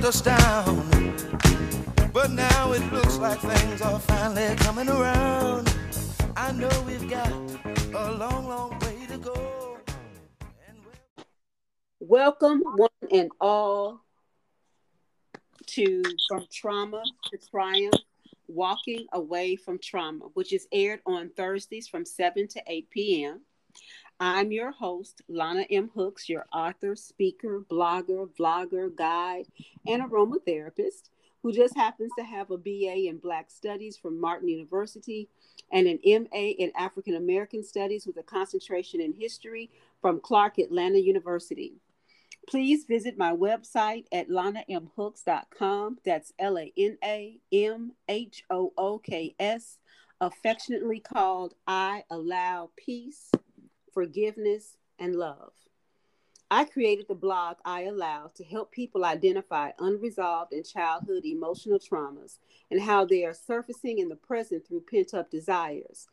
held us down. But now it looks like things are finally coming around. I know we've got a long, long way to go. Welcome, one and all, to From Trauma to Triumph Walking Away from Trauma, which is aired on Thursdays from 7 to 8 p.m. I'm your host, Lana M. Hooks, your author, speaker, blogger, vlogger, guide, and aromatherapist who just happens to have a BA in Black Studies from Martin University and an MA in African American Studies with a concentration in history from Clark Atlanta University. Please visit my website at lanamhooks.com. That's L A N A M H O O K S, affectionately called I Allow Peace forgiveness, and love. I created the blog I Allow to help people identify unresolved and childhood emotional traumas and how they are surfacing in the present through pent up desires.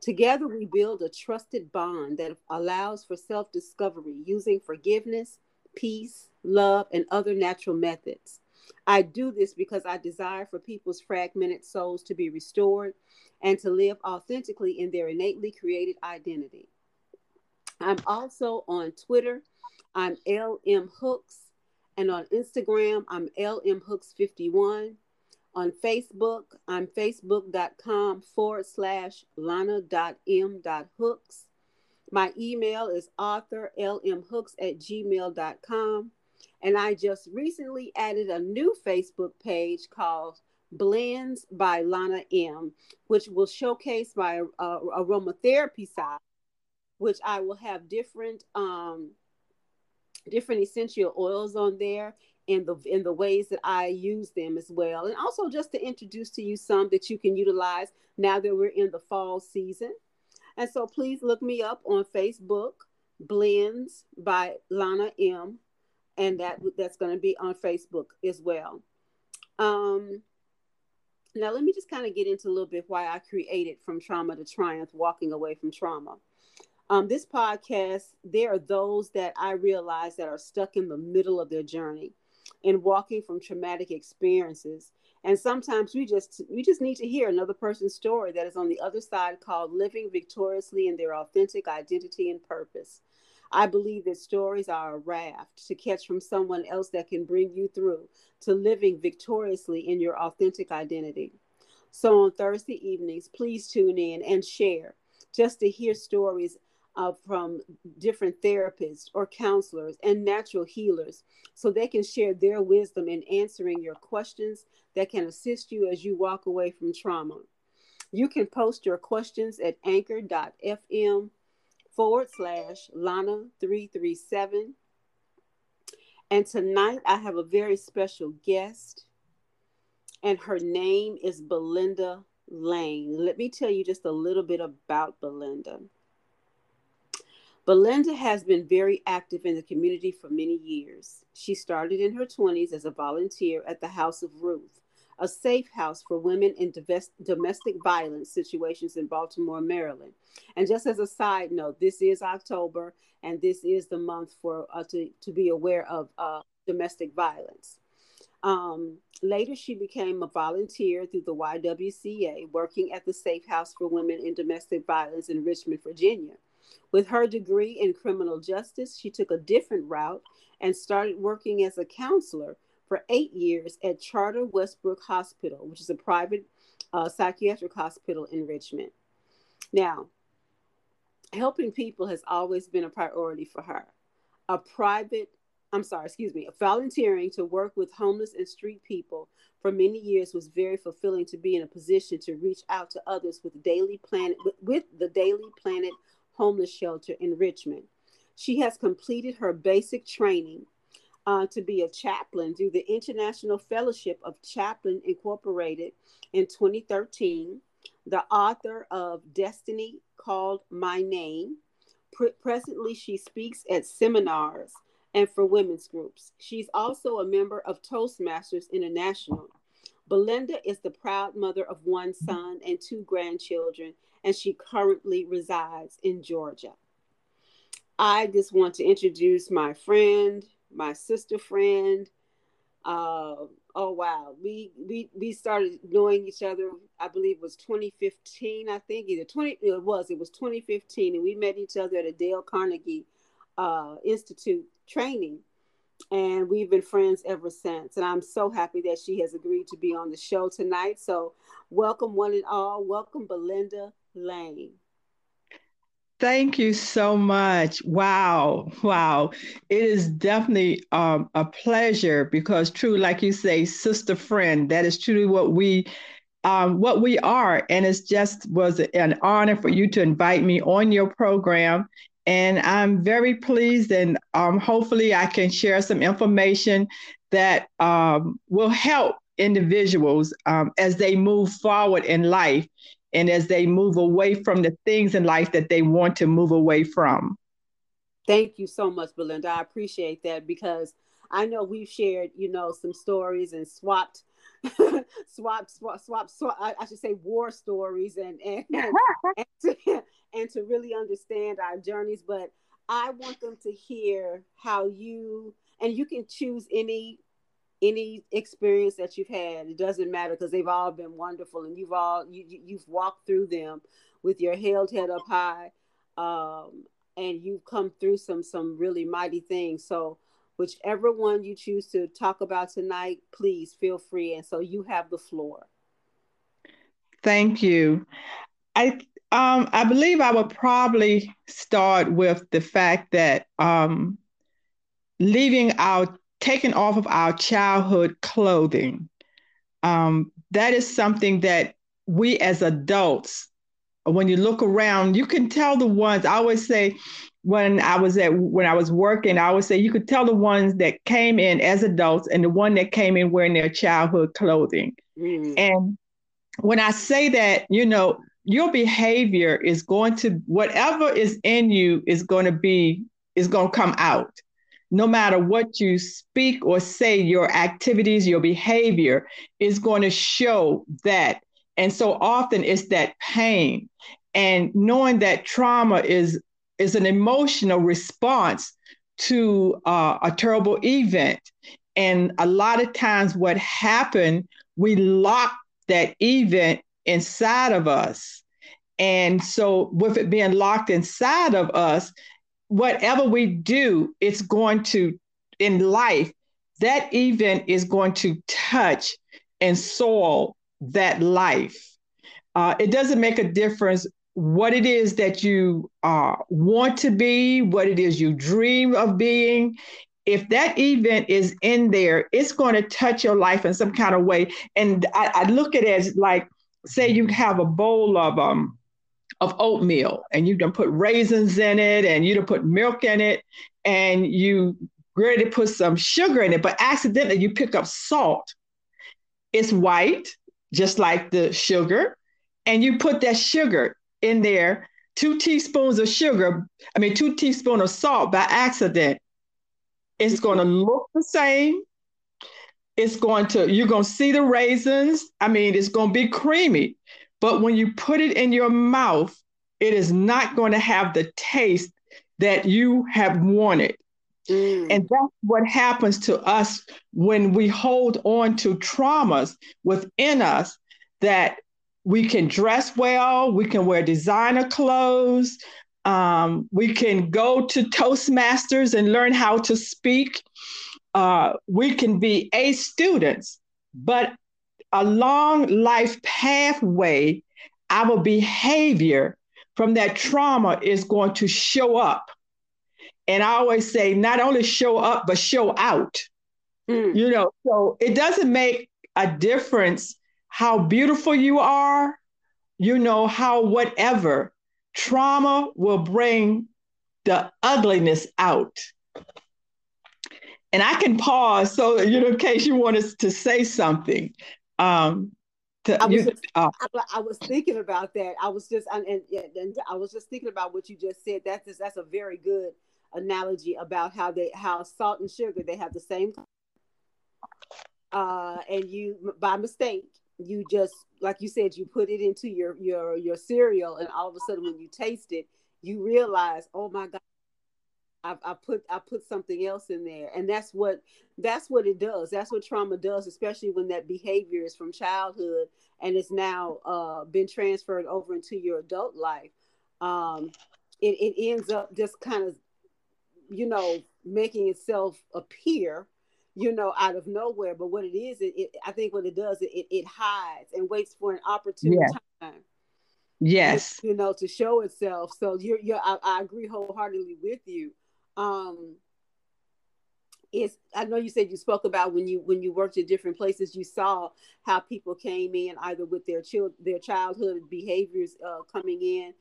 Together, we build a trusted bond that allows for self discovery using forgiveness, peace, love, and other natural methods. I do this because I desire for people's fragmented souls to be restored and to live authentically in their innately created identity. I'm also on Twitter. I'm LM Hooks. And on Instagram, I'm LM Hooks51. On Facebook, I'm facebook.com forward slash lana.m.hooks. My email is authorlmhooks at gmail.com. And I just recently added a new Facebook page called Blends by Lana M, which will showcase my uh, aromatherapy side which I will have different um different essential oils on there in the in the ways that I use them as well. And also just to introduce to you some that you can utilize now that we're in the fall season. And so please look me up on Facebook, Blends by Lana M, and that that's going to be on Facebook as well. Um now let me just kind of get into a little bit why I created from trauma to triumph walking away from trauma um, this podcast, there are those that I realize that are stuck in the middle of their journey and walking from traumatic experiences. And sometimes we just we just need to hear another person's story that is on the other side called living victoriously in their authentic identity and purpose. I believe that stories are a raft to catch from someone else that can bring you through to living victoriously in your authentic identity. So on Thursday evenings, please tune in and share just to hear stories uh, from different therapists or counselors and natural healers so they can share their wisdom in answering your questions that can assist you as you walk away from trauma. You can post your questions at anchor.fm forward slash Lana337. And tonight I have a very special guest, and her name is Belinda Lane. Let me tell you just a little bit about Belinda. Belinda has been very active in the community for many years. She started in her 20s as a volunteer at the House of Ruth, a safe house for women in domestic violence situations in Baltimore, Maryland. And just as a side note, this is October, and this is the month for uh, to, to be aware of uh, domestic violence. Um, later, she became a volunteer through the YWCA, working at the Safe House for Women in Domestic Violence in Richmond, Virginia. With her degree in criminal justice, she took a different route and started working as a counselor for eight years at Charter Westbrook Hospital, which is a private uh, psychiatric hospital in Richmond. Now, helping people has always been a priority for her. A private, I'm sorry, excuse me, volunteering to work with homeless and street people for many years was very fulfilling to be in a position to reach out to others with daily planet with, with the Daily Planet homeless shelter in Richmond. She has completed her basic training uh, to be a chaplain through the International Fellowship of Chaplain Incorporated in 2013, the author of Destiny Called My Name. Pre- presently, she speaks at seminars and for women's groups. She's also a member of Toastmasters International. Belinda is the proud mother of one son and two grandchildren and she currently resides in Georgia. I just want to introduce my friend, my sister friend, Uh, oh wow, we we we started knowing each other. I believe it was 2015. I think either 20 it was it was 2015, and we met each other at a Dale Carnegie uh, Institute training, and we've been friends ever since. And I'm so happy that she has agreed to be on the show tonight. So, welcome one and all. Welcome Belinda Lane. Thank you so much. Wow. Wow. It is definitely um, a pleasure because true, like you say, sister friend, that is truly what we um, what we are. And it's just was an honor for you to invite me on your program. And I'm very pleased and um, hopefully I can share some information that um, will help individuals um, as they move forward in life and as they move away from the things in life that they want to move away from. Thank you so much, Belinda. I appreciate that because I know we've shared, you know, some stories and swapped, swapped, swap, swap, swapped I, I, should say war stories and and, and, and, to, and to really understand our journeys. But I want them to hear how you and you can choose any any experience that you've had it doesn't matter because they've all been wonderful and you've all you, you've walked through them with your held head up high um, and you've come through some some really mighty things so whichever one you choose to talk about tonight please feel free and so you have the floor thank you i um, i believe i would probably start with the fact that um, leaving out taking off of our childhood clothing. Um, that is something that we as adults, when you look around, you can tell the ones. I always say, when I was at when I was working, I would say you could tell the ones that came in as adults and the one that came in wearing their childhood clothing. Mm. And when I say that, you know, your behavior is going to whatever is in you is going to be is going to come out no matter what you speak or say, your activities, your behavior is going to show that. And so often it's that pain. And knowing that trauma is, is an emotional response to uh, a terrible event. And a lot of times, what happened, we lock that event inside of us. And so, with it being locked inside of us, whatever we do, it's going to, in life, that event is going to touch and soil that life. Uh, it doesn't make a difference what it is that you uh, want to be, what it is you dream of being. If that event is in there, it's going to touch your life in some kind of way. And I, I look at it as like, say you have a bowl of um, of oatmeal and you don't put raisins in it and you don't put milk in it and you ready to put some sugar in it, but accidentally you pick up salt. It's white, just like the sugar, and you put that sugar in there, two teaspoons of sugar, I mean, two teaspoons of salt by accident. It's going to look the same. It's going to, you're going to see the raisins. I mean, it's going to be creamy, but when you put it in your mouth, it is not going to have the taste that you have wanted. Mm. And that's what happens to us when we hold on to traumas within us that we can dress well, we can wear designer clothes, um, we can go to Toastmasters and learn how to speak. Uh, we can be A students, but a long life pathway, our behavior from that trauma is going to show up. And I always say, not only show up, but show out. Mm. You know, so it doesn't make a difference how beautiful you are, you know, how whatever. Trauma will bring the ugliness out and I can pause so you know in case you want us to say something. Um, to, I, was uh, I, I, was thinking about that. I was just and, and, and I was just thinking about what you just said. That's just, that's a very good analogy about how they how salt and sugar they have the same. Uh, and you by mistake you just like you said you put it into your your your cereal and all of a sudden when you taste it you realize oh my god I, I put I put something else in there, and that's what that's what it does. That's what trauma does, especially when that behavior is from childhood and it's now uh, been transferred over into your adult life. Um, it, it ends up just kind of, you know, making itself appear, you know, out of nowhere. But what it is, it, it I think what it does, it, it hides and waits for an opportune yeah. time. Yes. You know, to show itself. So you're, you're I, I agree wholeheartedly with you. Um, is I know you said you spoke about when you when you worked at different places, you saw how people came in either with their child their childhood behaviors uh, coming in.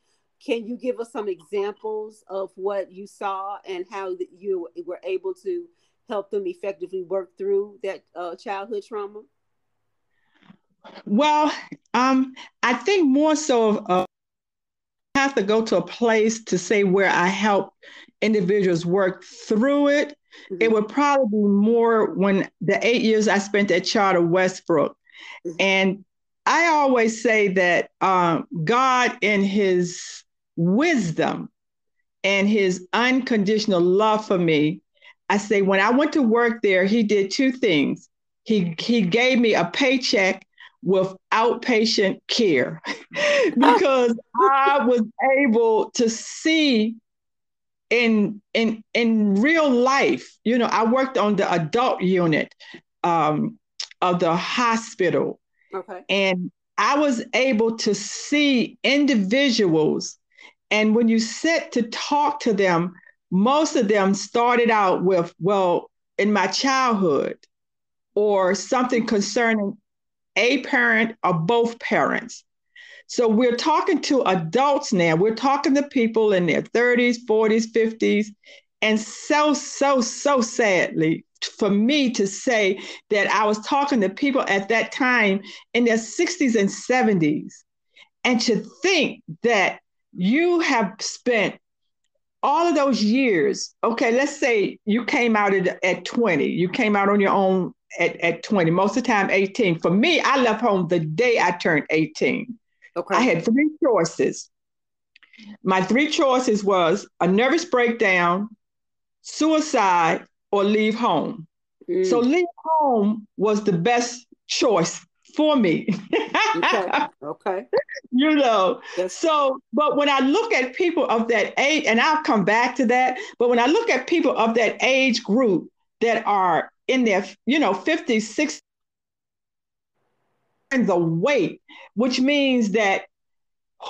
Can you give us some examples of what you saw and how you were able to help them effectively work through that uh, childhood trauma? Well, um, I think more so uh, have to go to a place to say where I help individuals work through it Mm-hmm. It would probably be more when the eight years I spent at Charter Westbrook. Mm-hmm. And I always say that um, God, in his wisdom and his unconditional love for me, I say, when I went to work there, he did two things. He, he gave me a paycheck with outpatient care because I was able to see in in in real life, you know, I worked on the adult unit um, of the hospital, okay, and I was able to see individuals, and when you sit to talk to them, most of them started out with, "Well, in my childhood," or something concerning a parent or both parents. So we're talking to adults now. We're talking to people in their 30s, 40s, 50s. And so, so, so sadly, for me to say that I was talking to people at that time in their 60s and 70s, and to think that you have spent all of those years. Okay, let's say you came out at, at 20, you came out on your own at, at 20, most of the time 18. For me, I left home the day I turned 18. Okay. I had three choices. My three choices was a nervous breakdown, suicide, or leave home. Mm. So leave home was the best choice for me. okay. Okay. You know, so, but when I look at people of that age, and I'll come back to that, but when I look at people of that age group that are in their, you know, 50s, 60s, the weight, which means that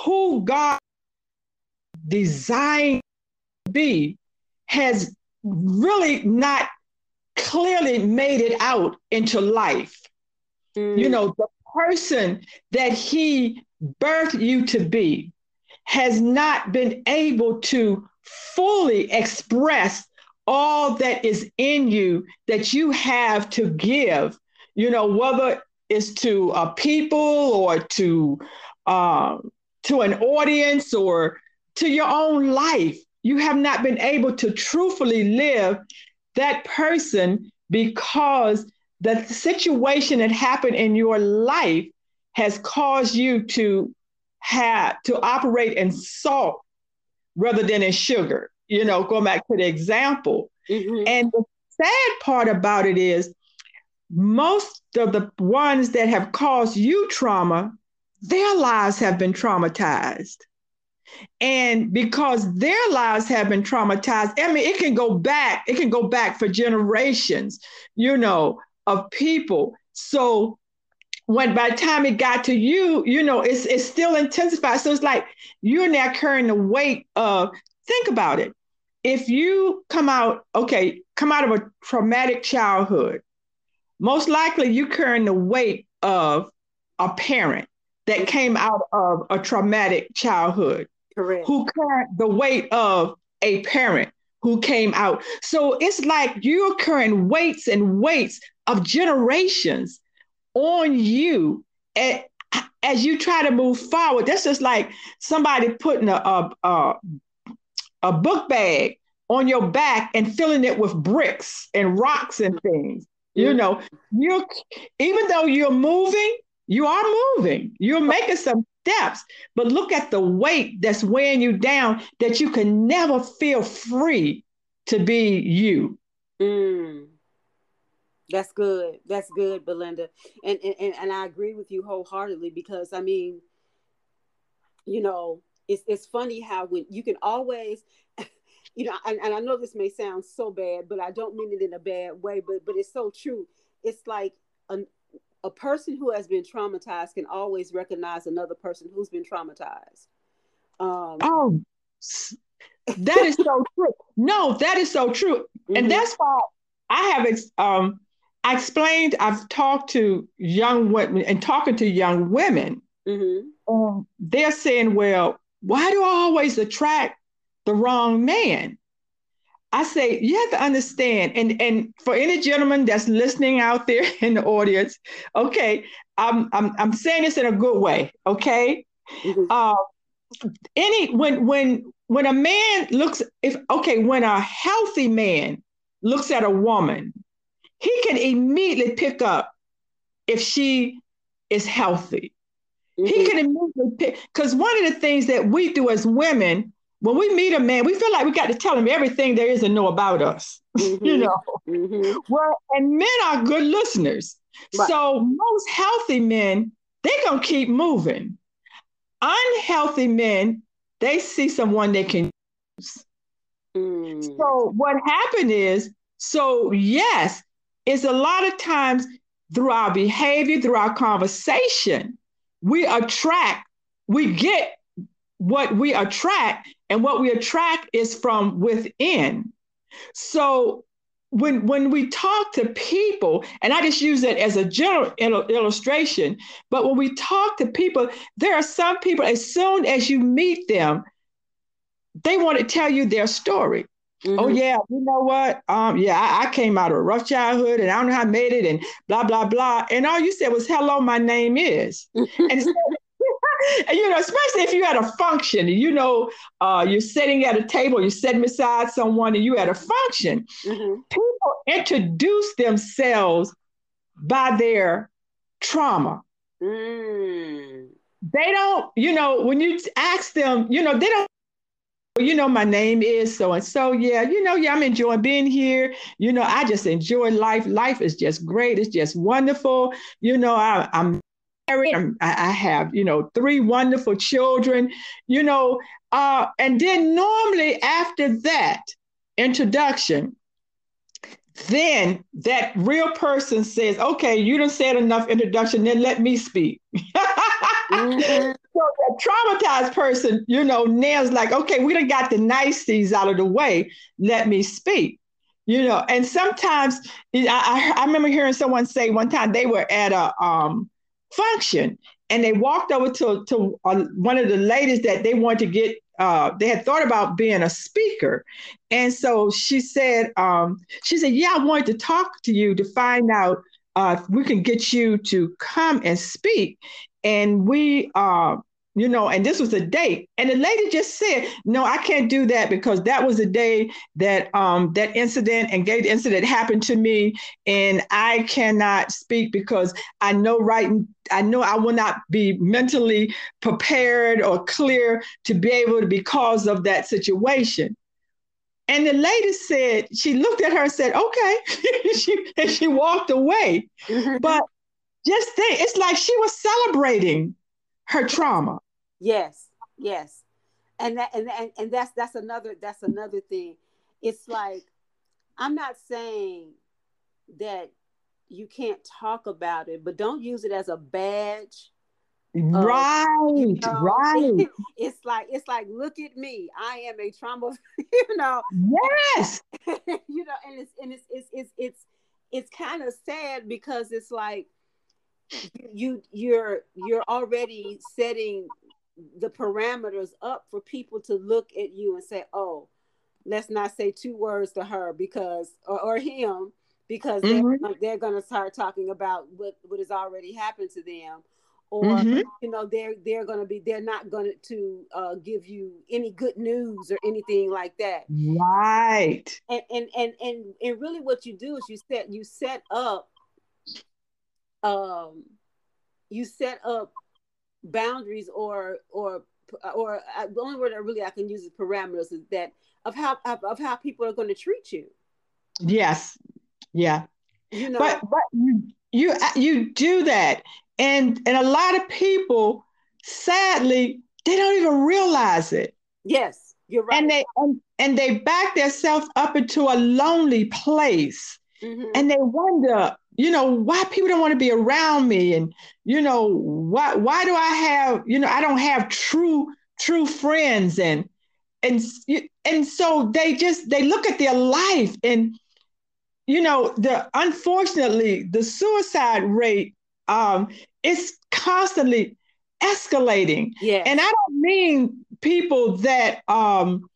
who God designed to be has really not clearly made it out into life. Mm. You know, the person that he birthed you to be has not been able to fully express all that is in you that you have to give, you know, whether it's to a people or to um, to an audience or to your own life. You have not been able to truthfully live that person because the situation that happened in your life has caused you to have to operate in salt rather than in sugar. You know, going back to the example. Mm-hmm. And the sad part about it is most of the ones that have caused you trauma, their lives have been traumatized. And because their lives have been traumatized, I mean, it can go back, it can go back for generations, you know, of people. So when by the time it got to you, you know, it's it's still intensified. So it's like you're now carrying the weight of think about it. If you come out, okay, come out of a traumatic childhood, most likely you're carrying the weight of a parent that came out of a traumatic childhood. Correct. Who carried the weight of a parent who came out. So it's like you're carrying weights and weights of generations on you at, as you try to move forward. That's just like somebody putting a, a, a, a book bag on your back and filling it with bricks and rocks and things. You know, you even though you're moving, you are moving. You're oh. making some steps, but look at the weight that's weighing you down that you can never feel free to be you. Mm. That's good. That's good, Belinda. And, and and I agree with you wholeheartedly because I mean, you know, it's it's funny how when you can always you know, and, and I know this may sound so bad, but I don't mean it in a bad way, but but it's so true. It's like a, a person who has been traumatized can always recognize another person who's been traumatized. Um, oh, that is so true. No, that is so true, mm-hmm. and that's why I have um, I explained. I've talked to young women and talking to young women. Mm-hmm. Um, they're saying, "Well, why do I always attract the wrong man. I say you have to understand, and and for any gentleman that's listening out there in the audience, okay, I'm I'm I'm saying this in a good way, okay. Mm-hmm. Uh, any when when when a man looks if okay when a healthy man looks at a woman, he can immediately pick up if she is healthy. Mm-hmm. He can immediately pick because one of the things that we do as women when we meet a man, we feel like we got to tell him everything there is to know about us. Mm-hmm. you know, mm-hmm. well, and men are good listeners. Right. So most healthy men, they gonna keep moving. Unhealthy men, they see someone they can use. Mm. So what happened is, so yes, it's a lot of times through our behavior, through our conversation, we attract, we get what we attract, and what we attract is from within. So when when we talk to people, and I just use it as a general illustration, but when we talk to people, there are some people, as soon as you meet them, they want to tell you their story. Oh, mm-hmm. Oh yeah, you know what? Um, yeah, I, I, came out of a rough childhood, and I don't know how I made it, and blah blah blah. And all you said was, "Hello, my name is." and so and you know, especially if you had a function, you know, uh, you're sitting at a table, you're sitting beside someone, and you had a function. Mm-hmm. People introduce themselves by their trauma. Mm. They don't, you know, when you ask them, you know, they don't you know, my name is so and so. Yeah, you know, yeah, I'm enjoying being here. You know, I just enjoy life. Life is just great. It's just wonderful. You know, I, married. I have, you know, three wonderful children, you know, uh, and then normally after that introduction, then that real person says, okay, you done said enough introduction, then let me speak. mm-hmm. So that traumatized person, you know, nails like, okay, we done got the niceties out of the way, let me speak. You know, and sometimes I, I remember hearing someone say one time they were at a um, function. And they walked over to, to uh, one of the ladies that they wanted to get, uh, they had thought about being a speaker. And so she said, um, she said, yeah, I wanted to talk to you to find out uh, if we can get you to come and speak. And we, uh, you know, and this was a date. And the lady just said, no, I can't do that because that was the day that um that incident and gay incident happened to me. And I cannot speak because I know right I know I will not be mentally prepared or clear to be able to because of that situation. And the lady said, she looked at her and said, okay. she, and she walked away. Mm-hmm. But just think, it's like she was celebrating her trauma. Yes, yes, and that and and, and that's that's another that's another thing. It's like I'm not saying that you can't talk about it, but don't use it as a badge. Right, you know, right. it's like it's like look at me. I am a trauma, you know. Yes. you know, and it's and it's it's it's it's it's kind of sad because it's like you you're you're already setting the parameters up for people to look at you and say, "Oh, let's not say two words to her because or, or him because mm-hmm. they're, they're going to start talking about what what has already happened to them." Or mm-hmm. you know they're they're gonna be they're not going to uh, give you any good news or anything like that. Right. And and and and and really, what you do is you set you set up um you set up boundaries or or or uh, the only word I really I can use is parameters is that of how of, of how people are going to treat you. Yes. Yeah. You know, But but you you you do that, and and a lot of people, sadly, they don't even realize it, yes, you're right. and they and, and they back themselves up into a lonely place, Mhm. and they wonder, you know, why people don't want to be around me, and you know, why why do I have, you know, I don't have true true friends, and and and so they just they look at their life and you know the unfortunately the suicide rate um is constantly escalating. Yeah and i don't mean people that um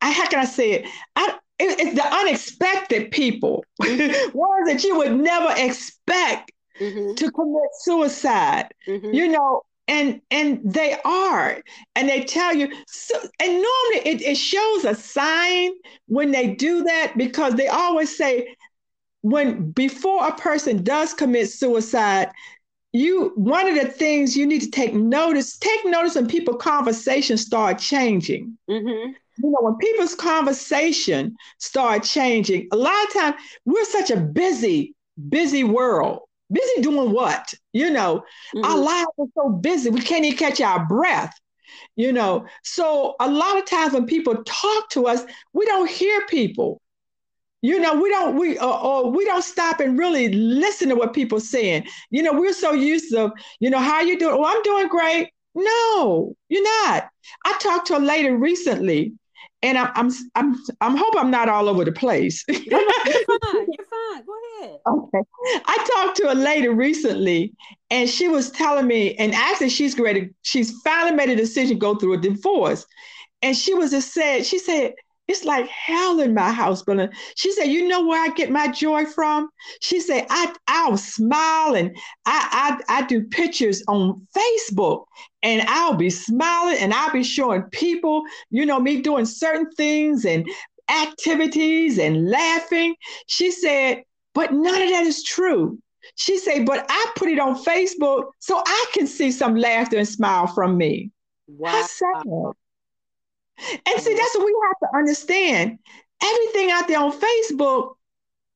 how can i say it? I, it, it's the unexpected people ones that you would never expect Mhm. to commit suicide Mhm. you know and and they are and they tell you so and normally it, it shows a sign when they do that because they always say when before a person does commit suicide you one of the things you need to take notice take notice when people conversations start changing Mhm. You know when people's conversation start changing a lot of times we're such a busy busy world. Busy doing what? You know our Mhm. lives are so busy we can't even catch our breath you know. So a lot of times when people talk to us we don't hear people. You know we don't we or, or we don't stop and really listen to what people are saying. You know we're so used to you know how you doing? Oh i'm doing great. No you're not. I talked to a lady recently and i'm i'm i'm, I'm hope i'm not all over the place No, no, you're fine. You're fine. Go ahead. Okay. I talked to a lady recently and she was telling me, and actually she's ready, she's finally made a decision to go through a divorce. And she was just said, she said, it's like hell in my house, Belinda. She said, you know where I get my joy from? She said, I I'll smile and I I, I do pictures on Facebook and I'll be smiling and I'll be showing people, you know, me doing certain things and activities and laughing. She said, but none of that is true. She said, but I put it on Facebook so I can see some laughter and smile from me. Wow. And see, that's what we have to understand. Everything out there on Facebook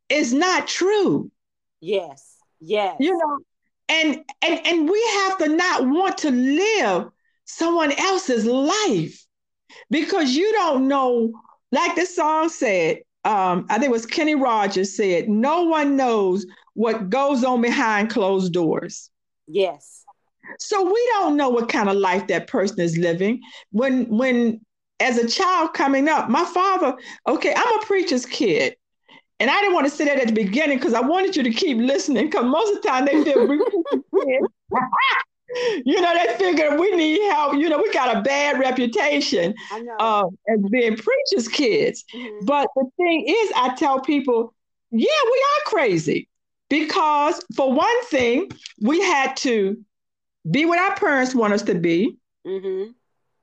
is not true. Yes. Yes. You know, and and and we have to not want to live someone else's life because you don't know, like the song said, um, I think it was Kenny Rogers said, no one knows what goes on behind closed doors. Yes. So we don't know what kind of life that person is living. When when as a child coming up, my father, okay, I'm a preacher's kid. And I didn't want to say that at the beginning because I wanted you to keep listening because most of the time they feel you know, they figure we need help. You know, we got a bad reputation uh, as being preachers' kids. Mhm. But the thing is, I tell people, yeah, we are crazy because, for one thing, we had to be what our parents want us to be. Mhm.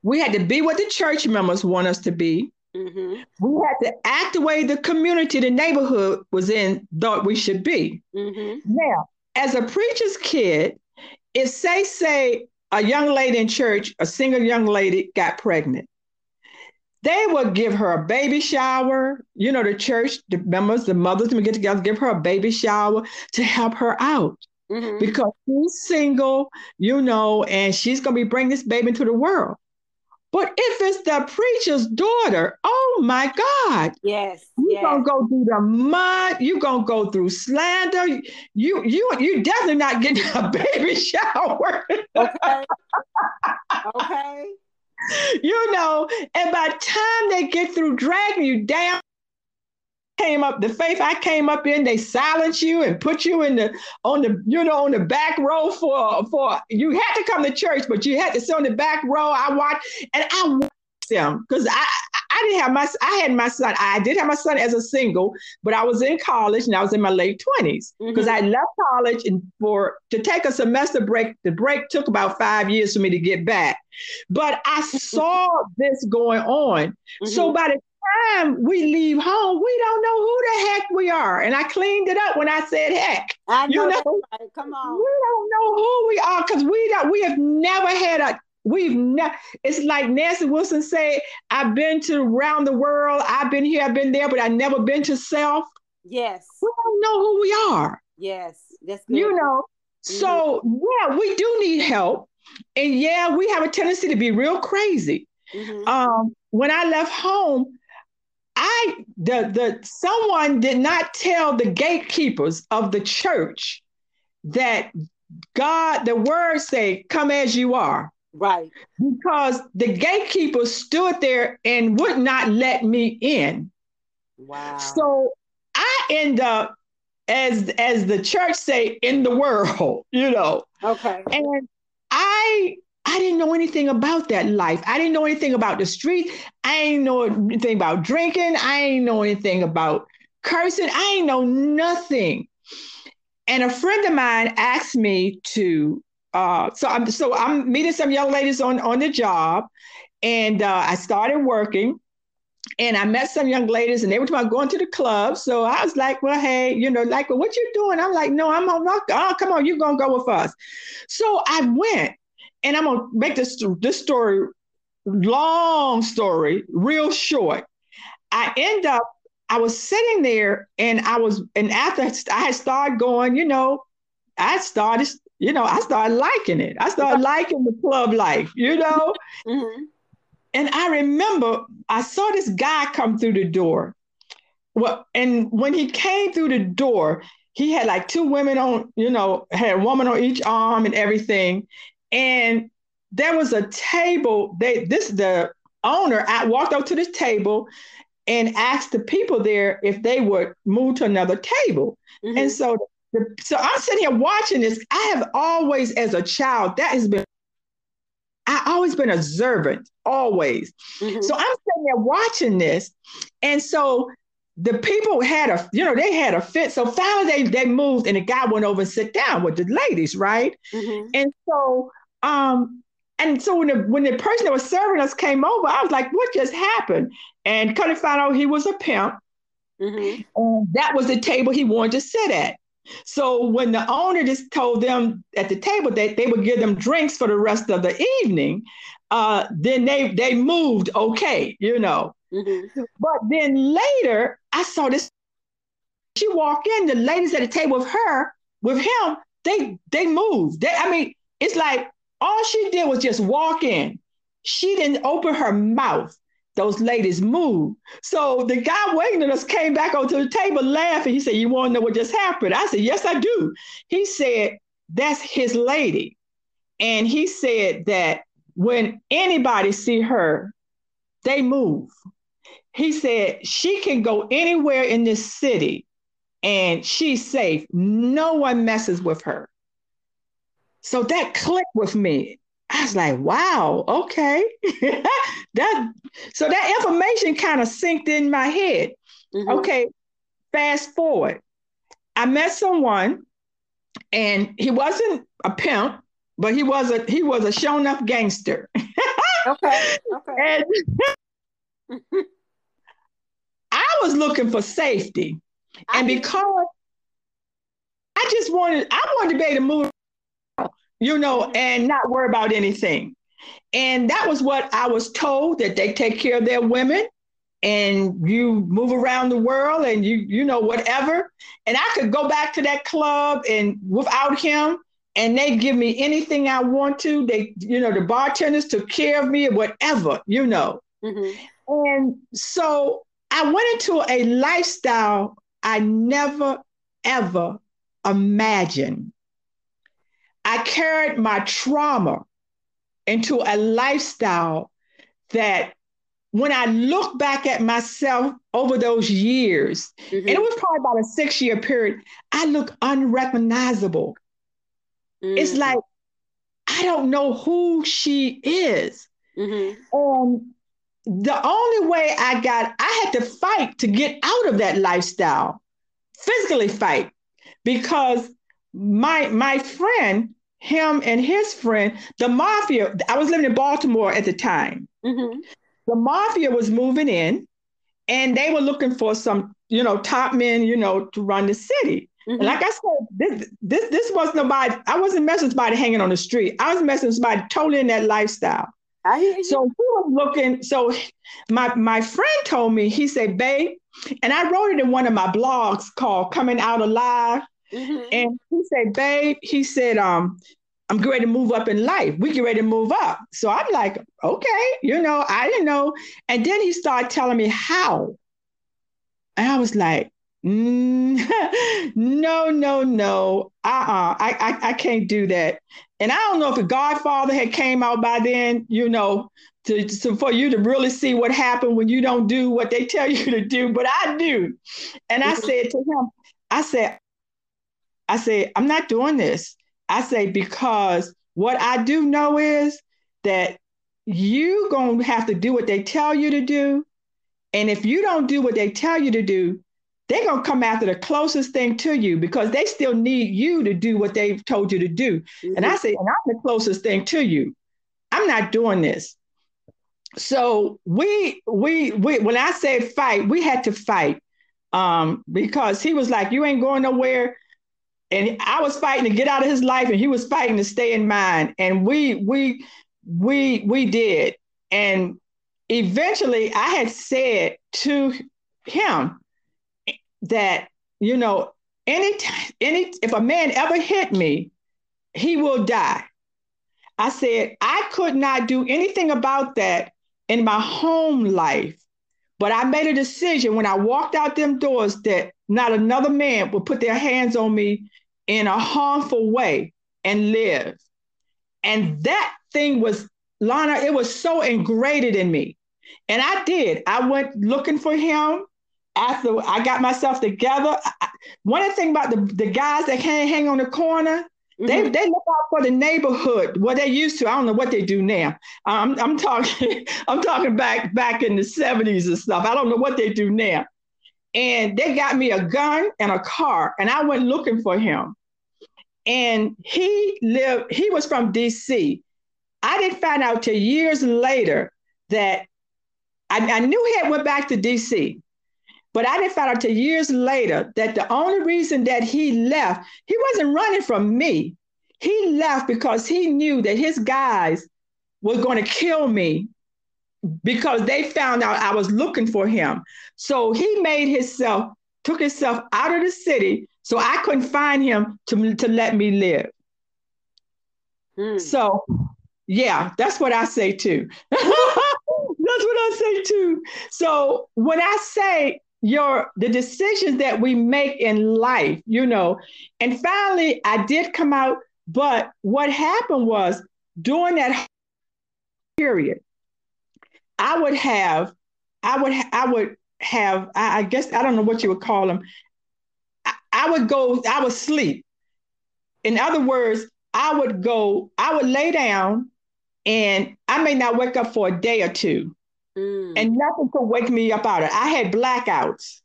We had to be what the church members want us to be. Mhm. We had to act the way the community, the neighborhood was in, thought we should be. Mhm. Now, as a preacher's kid, if say say a young lady in church, a single young lady got pregnant, they would give her a baby shower. You know, the church, the members, the mothers would get together, give her a baby shower to help her out Mhm. because she's single, you know, and she's gonna be bringing this baby into the world. But if it's the preacher's daughter, oh my God, Yes. you're Yes. gonna go through the mud. You're gonna go through slander. You you you definitely not getting a baby shower. Okay. okay. you know, and by the time they get through dragging you down, came up the faith I came up in, they silence you and put you in the on the you know on the back row for for you had to come to church, but you had to sit on the back row. I watched and I watched them because I I didn't have my I had my son. I did have my son as a single, but I was in college and I was in my late twenties because Mhm. I left college and for to take a semester break. The break took about five years for me to get back, but I saw this going on. So Mhm. by the time we leave home, we don't know who the heck we are. And I cleaned it up when I said heck. I know, you know, right. Come on. We don't know who we are because we don't we have never had a We've never, it's like Nancy Wilson said, I've been to around the world, I've been here, I've been there, but I've never been to self. Yes. We don't know who we are. Yes. That's good. You know, mm-hmm. so yeah, we do need help. And yeah, we have a tendency to be real crazy. Mm-hmm. Um, when I left home, I the the someone did not tell the gatekeepers of the church that God, the word say, come as you are. Right. Because the gatekeeper stood there and would not let me in. Wow. So I end up as as the church say in the world, you know. Okay. And I I didn't know anything about that life. I didn't know anything about the street. I ain't know anything about drinking. I ain't know anything about cursing. I ain't know nothing. And a friend of mine asked me to uh, so I'm so I'm meeting some young ladies on on the job, and uh, I started working, and I met some young ladies, and they were talking about going to the club. So I was like, well, hey, you know, like, well, what you doing? I'm like, no, I'm on. Rock. Oh, come on, you gonna go with us? So I went, and I'm gonna make this this story long story real short. I end up. I was sitting there, and I was, and after I had started going, you know, I started you know, I started liking it. I started liking the club life, you know? Mm-hmm. And I remember I saw this guy come through the door. Well, and when he came through the door, he had like two women on, you know, had a woman on each arm and everything. And there was a table. They this the owner I walked up to this table and asked the people there if they would move to another table. Mm-hmm. And so so I'm sitting here watching this. I have always, as a child, that has been, I always been observant, always. Mm-hmm. So I'm sitting there watching this. And so the people had a, you know, they had a fit. So finally they, they moved and the guy went over and sit down with the ladies, right? Mm-hmm. And so, um, and so when the when the person that was serving us came over, I was like, what just happened? And kind of found out he was a pimp. Mm-hmm. And that was the table he wanted to sit at. So when the owner just told them at the table that they would give them drinks for the rest of the evening, uh, then they they moved okay, you know. Mm-hmm. But then later, I saw this. She walked in, the ladies at the table with her, with him, they they moved. They, I mean, it's like all she did was just walk in. She didn't open her mouth those ladies moved. So the guy waiting on us came back onto the table laughing. He said, You want to know what just happened? I said, Yes, I do. He said, That's his lady. And he said that when anybody see her, they move. He said, She can go anywhere in this city and she's safe. No one messes with her. So that clicked with me. I was like, wow, okay. that so that information kind of synced in my head. Mm-hmm. Okay, fast forward. I met someone and he wasn't a pimp, but he was a he was a shown up gangster. okay. Okay. And I was looking for safety. and because I just wanted I wanted to be able to move you know, and not worry about anything. And that was what I was told that they take care of their women and you move around the world and you you know whatever and I could go back to that club and without him and they give me anything I want to they you know the bartenders took care of me or whatever you know mm-hmm. and so I went into a lifestyle I never ever imagined I carried my trauma into a lifestyle that when I look back at myself over those years, mm-hmm. and it was probably about a six year period, I look unrecognizable. Mm-hmm. It's like, I don't know who she is. Mm-hmm. Um, the only way I got, I had to fight to get out of that lifestyle, physically fight, because my my friend, him and his friend, the mafia. I was living in Baltimore at the time. Mm-hmm. The mafia was moving in, and they were looking for some, you know, top men, you know, to run the city. Mm-hmm. And like I said, this this this was nobody. I wasn't messing with somebody hanging on the street. I was messing with somebody totally in that lifestyle. I hear you. So he was looking. So my my friend told me. He said, "Babe," and I wrote it in one of my blogs called "Coming Out Alive." Mm-hmm. And he said, "Babe," he said, "Um, I'm ready to move up in life. We get ready to move up." So I'm like, "Okay," you know, I didn't know. And then he started telling me how, and I was like, Mm, no, no, no. Uh-uh. I, I I can't do that. And I don't know if the Godfather had came out by then, you know, to, to for you to really see what happened when you don't do what they tell you to do, but I do. And I mm-hmm. said to him, I said, I said, I'm not doing this. I say, because what I do know is that you gonna have to do what they tell you to do. And if you don't do what they tell you to do, they're going to come after the closest thing to you because they still need you to do what they've told you to do. Mm-hmm. And I say, and I'm the closest thing to you. I'm not doing this. So we we we when I said fight, we had to fight um, because he was like, "You ain't going nowhere," and I was fighting to get out of his life, and he was fighting to stay in mine. And we we we we did, and eventually, I had said to him, that you know any any if a man ever hit me he will die. I said i could not do anything about that in my home life. But i made a decision when i walked out them doors that not another man would put their hands on me in a harmful way and live and that thing was lana it was so ingrained in me and i did i went looking for him after I got myself together, I, one things about the, the guys that can't hang on the corner, mm-hmm. they, they look out for the neighborhood. What they used to, I don't know what they do now. I'm, I'm talking, I'm talking back back in the 70s and stuff. I don't know what they do now. And they got me a gun and a car, and I went looking for him. And he lived, he was from DC. I didn't find out till years later that I, I knew he had went back to DC but I didn't find out till years later that the only reason that he left, he wasn't running from me. He left because he knew that his guys were going to kill me because they found out I was looking for him. So he made himself, took himself out of the city so I couldn't find him to, to let me live. Hmm. So, yeah, that's what I say too. that's what I say too. So when I say your the decisions that we make in life, you know. And finally, I did come out, but what happened was during that period, I would have, I would, I would have, I guess I don't know what you would call them. I, I would go, I would sleep. In other words, I would go, I would lay down, and I may not wake up for a day or two. Mm. And nothing could wake me up out of it. I had blackouts.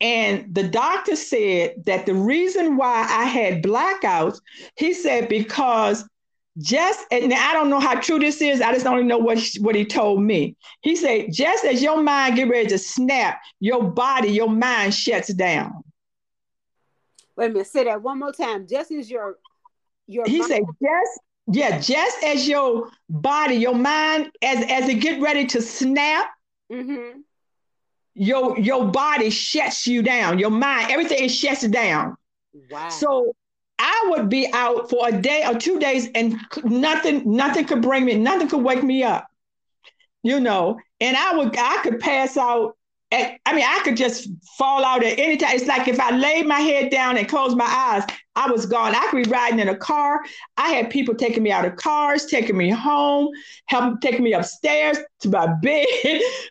And the doctor said that the reason why I had blackouts, he said, because just and I don't know how true this is. I just only know what he, what he told me. He said, just as your mind get ready to snap, your body, your mind shuts down. Wait a minute, say that one more time. Just as your your he mind- said, just yeah, just as your body, your mind, as as it get ready to snap, mm-hmm. your your body shuts you down. Your mind, everything shuts down. Wow. So I would be out for a day or two days, and nothing, nothing could bring me, nothing could wake me up. You know, and I would, I could pass out at, I mean, I could just fall out at any time. It's like if I laid my head down and closed my eyes, I was gone. I could be riding in a car. I had people taking me out of cars, taking me home, helping taking me upstairs to my bed.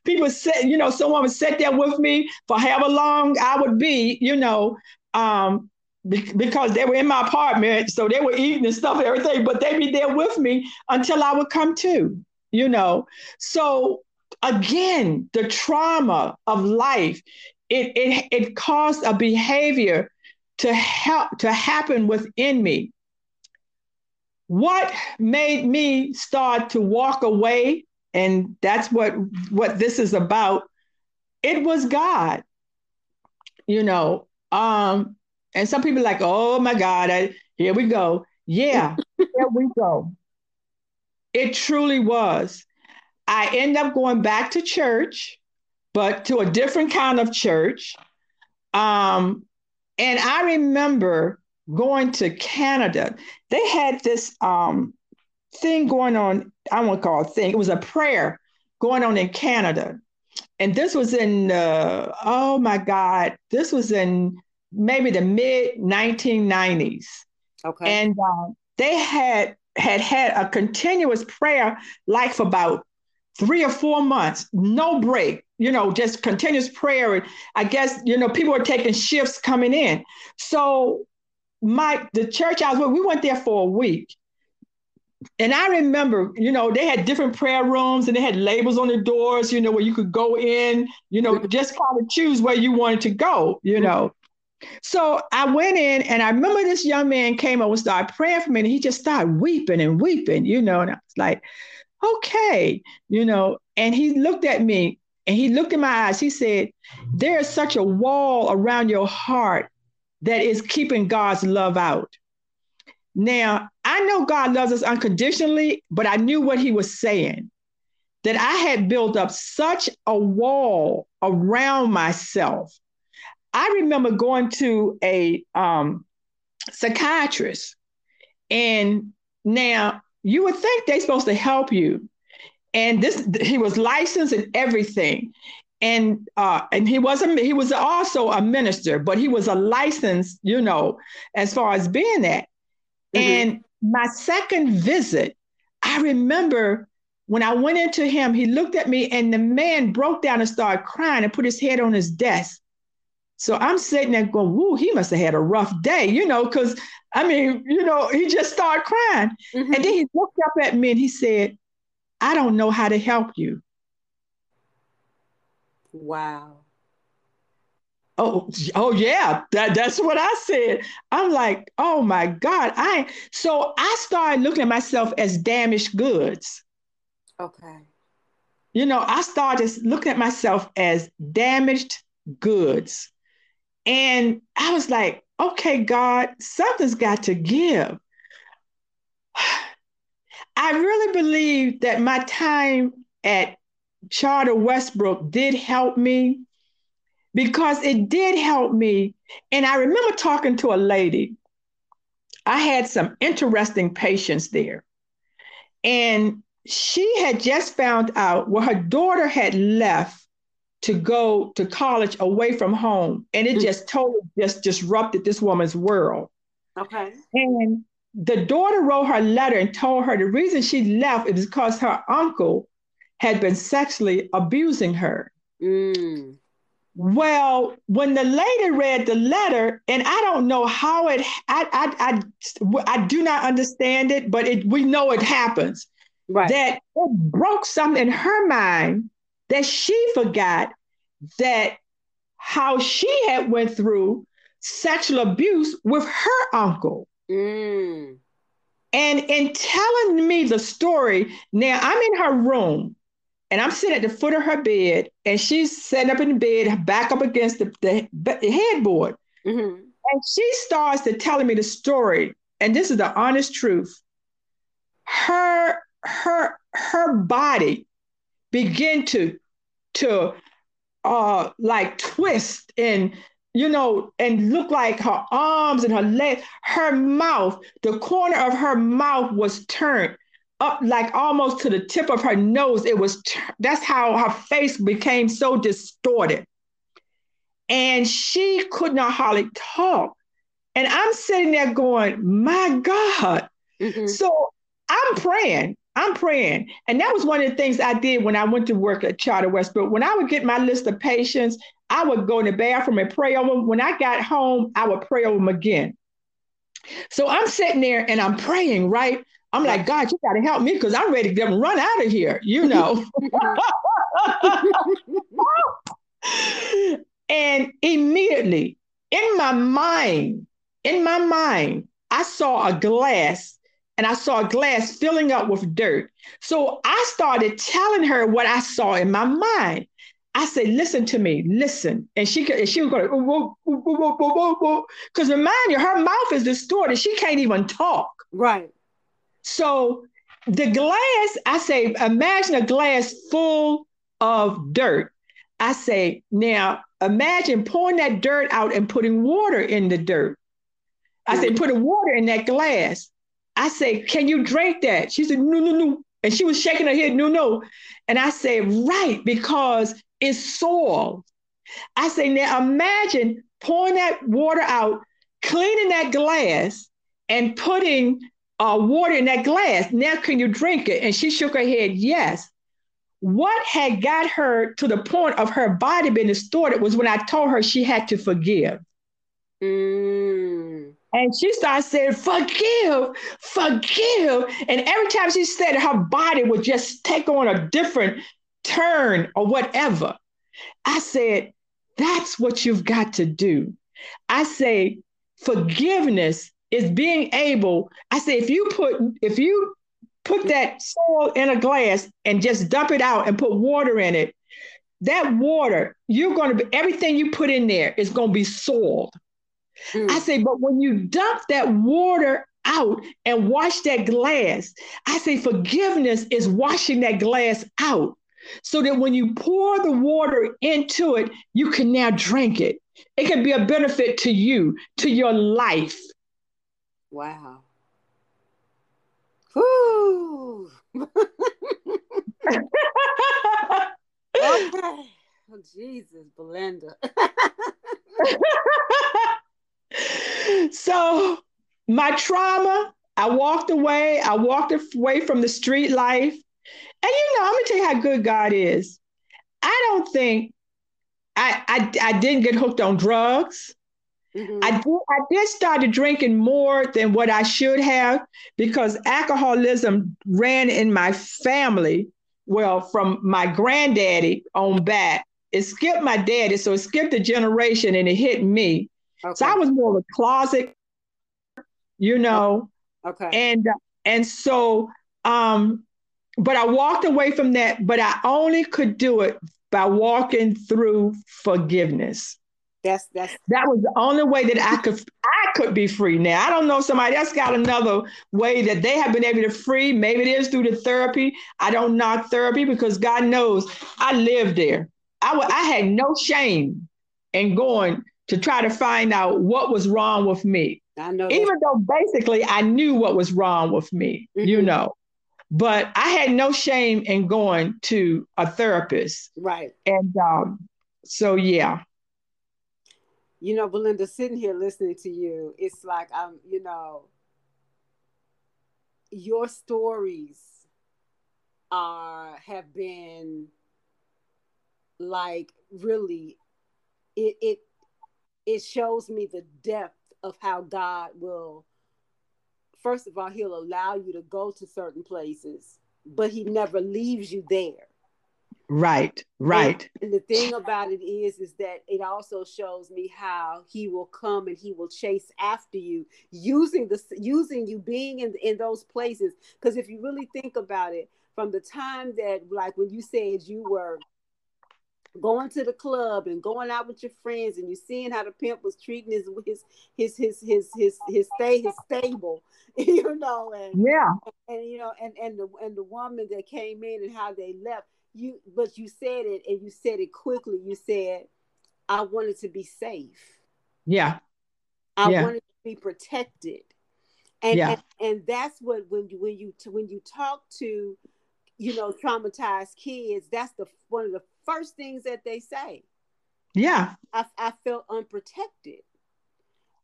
people said, you know, someone would sit there with me for however long I would be, you know, um, because they were in my apartment, so they were eating and stuff and everything, but they'd be there with me until I would come to, you know. So again, the trauma of life, it, it, it caused a behavior to help to happen within me. What made me start to walk away, and that's what what this is about. It was God. You know, um, And some people like, oh my God, I, here we go. Yeah, here we go. It truly was. I end up going back to church, but to a different kind of church. Um, and I remember going to Canada. They had this um, thing going on. I won't call it thing. It was a prayer going on in Canada, and this was in uh, oh my God, this was in maybe the mid 1990s. Okay. And uh, they had had had a continuous prayer like for about three or four months, no break, you know, just continuous prayer. And I guess, you know, people were taking shifts coming in. So my the church I was with, we went there for a week. And I remember, you know, they had different prayer rooms and they had labels on the doors, you know, where you could go in, you know, mm-hmm. just kind of choose where you wanted to go, you know. So I went in and I remember this young man came over and started praying for me and he just started weeping and weeping, you know, and I was like, okay, you know, and he looked at me and he looked in my eyes. He said, there is such a wall around your heart that is keeping God's love out. Now, I know God loves us unconditionally, but I knew what he was saying that I had built up such a wall around myself. I remember going to a um, psychiatrist, and now you would think they're supposed to help you. And this, he was licensed and everything and uh, and he wasn't he was also a minister, but he was a licensed, you know, as far as being that. Mm-hmm. And my second visit, I remember when I went into him, he looked at me and the man broke down and started crying and put his head on his desk. So I'm sitting there going, woo, he must have had a rough day, you know, because I mean, you know, he just started crying. Mm-hmm. And then he looked up at me and he said, I don't know how to help you. Wow. Oh, oh yeah, that, that's what I said. I'm like, oh my God. I so I started looking at myself as damaged goods. Okay. You know, I started looking at myself as damaged goods. And I was like, okay, God, something's got to give. I really believe that my time at Charter Westbrook did help me because it did help me. And I remember talking to a lady. I had some interesting patients there. And she had just found out where her daughter had left to go to college away from home. And it mm. just totally just disrupted this woman's world. Okay. And the daughter wrote her letter and told her the reason she left is because her uncle had been sexually abusing her. Mm. Well, when the lady read the letter, and I don't know how it, I, I, I, I do not understand it, but it, we know it happens. Right. That it broke something in her mind that she forgot that how she had went through sexual abuse with her uncle. Mm. And in telling me the story, now I'm in her room and I'm sitting at the foot of her bed, and she's sitting up in the bed, back up against the, the, the headboard. Mm-hmm. And she starts to telling me the story, and this is the honest truth. Her her her body began to to uh like twist and you know and look like her arms and her legs her mouth the corner of her mouth was turned up like almost to the tip of her nose. It was that's how her face became so distorted. And she could not hardly talk. And I'm sitting there going, my God. Mm-hmm. So I'm praying. I'm praying. And that was one of the things I did when I went to work at Charter Westbrook. When I would get my list of patients, I would go in the bathroom and pray over them. When I got home, I would pray over them again. So I'm sitting there and I'm praying, right? I'm like, God, you got to help me because I'm ready to get them run out of here, you know. and immediately in my mind, in my mind, I saw a glass and I saw a glass filling up with dirt. So I started telling her what I saw in my mind. I said, listen to me, listen. And she could, and she was going, because remind you, her mouth is distorted. She can't even talk. Right. So the glass, I say, imagine a glass full of dirt. I say, now imagine pouring that dirt out and putting water in the dirt. I said, mm. putting water in that glass. I say, can you drink that? She said, no, no, no. And she was shaking her head, no, no. And I said, right, because it's soil. I say, now imagine pouring that water out, cleaning that glass, and putting uh, water in that glass. Now, can you drink it? And she shook her head, yes. What had got her to the point of her body being distorted was when I told her she had to forgive. Mm. And she started saying, forgive, forgive. And every time she said it, her body would just take on a different turn or whatever. I said, that's what you've got to do. I say, forgiveness is being able. I say, if you put, if you put that soil in a glass and just dump it out and put water in it, that water, you're going to be, everything you put in there is going to be soiled. Mm. I say, but when you dump that water out and wash that glass, I say forgiveness is washing that glass out so that when you pour the water into it, you can now drink it. It can be a benefit to you, to your life. Wow. Whoo. okay. Oh, Jesus, Belinda. so my trauma, I walked away. I walked away from the street life. And you know, I'm gonna tell you how good God is. I don't think I I, I didn't get hooked on drugs. Mm-hmm. I did I did start drinking more than what I should have because alcoholism ran in my family. Well, from my granddaddy on back. It skipped my daddy, so it skipped a generation and it hit me. Okay. So I was more of a closet, you know. Okay. And and so um but I walked away from that, but I only could do it by walking through forgiveness. That's that's that was the only way that I could I could be free. Now I don't know somebody else got another way that they have been able to free. Maybe it is through the therapy. I don't knock therapy because God knows I lived there. I, w- I had no shame in going to try to find out what was wrong with me. I know. Even though basically I knew what was wrong with me, mm-hmm. you know. But I had no shame in going to a therapist. Right. And um, so yeah. You know, Belinda, sitting here listening to you, it's like I'm, you know, your stories are have been like really it it it shows me the depth of how God will first of all he'll allow you to go to certain places but he never leaves you there. Right right. and, and, the thing about it is is that it also shows me how he will come and he will chase after you using the using you being in in those places. Because if you really think about it from the time that like when you said you were going to the club and going out with your friends and you seeing how the pimp was treating his his his his his his his stay his stable you know and yeah. and, and, you know and and the and the woman that came in and how they left you but you said it and you said it quickly. You said i wanted to be safe. Yeah. I yeah. wanted to be protected. And, yeah. and and that's what when you when you when you talk to you know traumatized kids that's the one of the first things that they say. Yeah. I, I felt unprotected.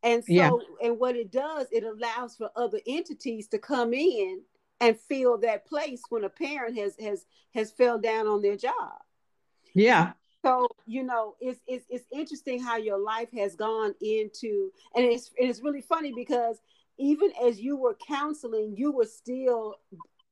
And so, yeah. and what it does, it allows for other entities to come in and fill that place when a parent has has has fell down on their job. Yeah. So you know, it's it's it's interesting how your life has gone into, and it's it's really funny because even as you were counseling, you were still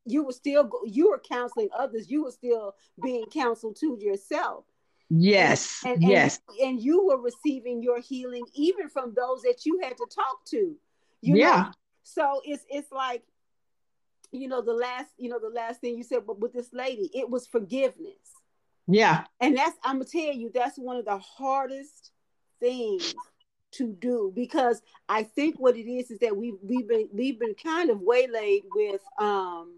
you were still you were counseling others you were still being counseled to yourself yes and, and, yes and, and you were receiving your healing even from those that you had to talk to you yeah know? so it's it's like you know the last you know the last thing you said but with this lady it was forgiveness Yeah. And that's I'm gonna tell you, that's one of the hardest things to do because I think what it is is that we've we've been we've been kind of waylaid with um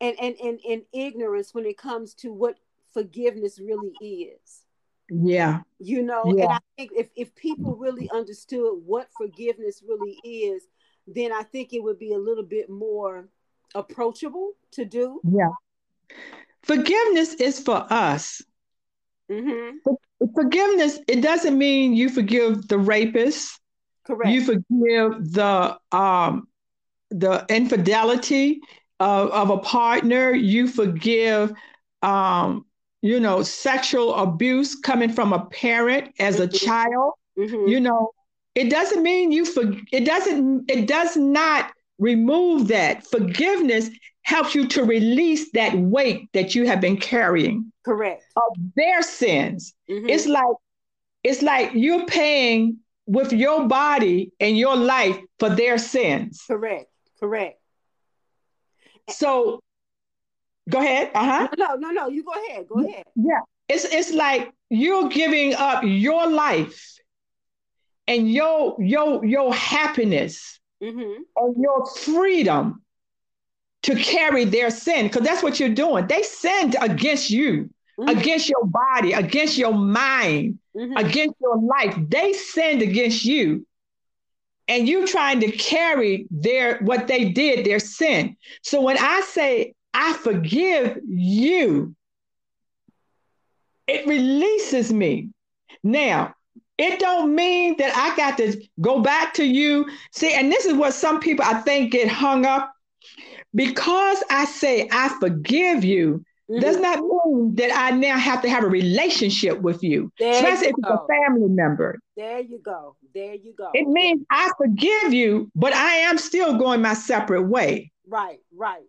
and and and, and ignorance when it comes to what forgiveness really is. Yeah. You know, Yeah. and I think if, if people really understood what forgiveness really is, then I think it would be a little bit more approachable to do. Yeah. Forgiveness is for us. Mm-hmm. Forgiveness, it doesn't mean you forgive the rapist, Correct. you forgive the um the infidelity of, of a partner, you forgive um you know sexual abuse coming from a parent as a Mhm. child. Mhm. you know it doesn't mean you for it doesn't it does not remove that forgiveness helps you to release that weight that you have been carrying Correct. of their sins Mhm. it's like it's like you're paying with your body and your life for their sins correct. Correct. So go ahead uh-huh No, no, no, no. You go ahead. Go ahead. Yeah. It's it's like you're giving up your life and your your your happiness Mm-hmm. and your freedom to carry their sin because that's what you're doing. They sinned against you, Mhm. against your body, against your mind, Mhm. against your life. They sinned against you. And you trying to carry their what they did, their sin. So when I say I forgive you, it releases me. Now, it don't mean that I got to go back to you. See, and this is what some people I think get hung up because I say I forgive you. Mhm. Does not mean that I now have to have a relationship with you, There especially you if it's a family member. There you go. There you go. It means I forgive you, but I am still going my separate way. right, right.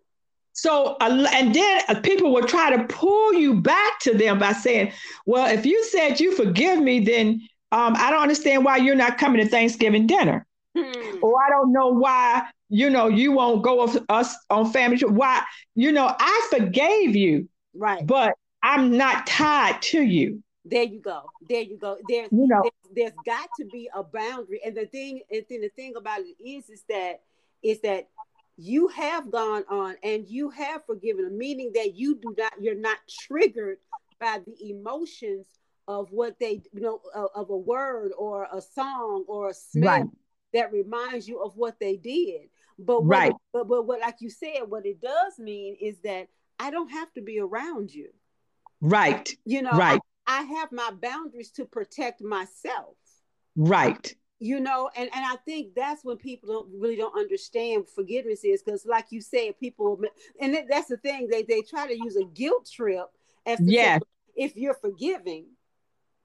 So, uh, and then uh, people will try to pull you back to them by saying, well, if you said you forgive me, then um, I don't understand why you're not coming to Thanksgiving dinner. Hmm. Or I don't know why, you know, you won't go with us on family. Why, you know, I forgave you, Right. but I'm not tied to you. There you go. There you go. There's You know, there's, there's got to be a boundary. And the thing and then the thing about it is is that is that you have gone on and you have forgiven meaning that you do not you're not triggered by the emotions of what they you know of, of a word or a song or a smell Right. That reminds you of what they did. But what Right. but but what like you said, what it does mean is that I don't have to be around you. right, You know, right, I have my boundaries to protect myself. right. You know, and, and I think that's when people don't really don't understand forgiveness is because, like you said, people and that's the thing they they try to use a guilt trip as Yes. if you're forgiving,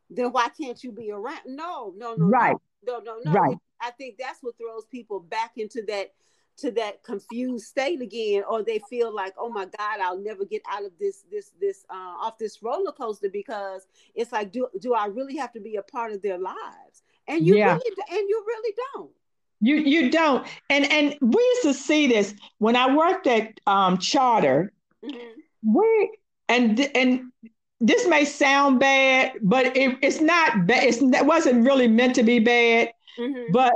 then why can't you be around? No, no, no, Right. no, no, no. Right. I think that's what throws people back into that to that confused state again, or they feel like, oh my God, I'll never get out of this this this uh, off this roller coaster because it's like, do do I really have to be a part of their lives? And you Yeah. really and you really don't. You you don't. And and we used to see this when I worked at um, Charter. Mhm. We and and this may sound bad, but it, it's not bad. It's, it wasn't really meant to be bad. Mhm. But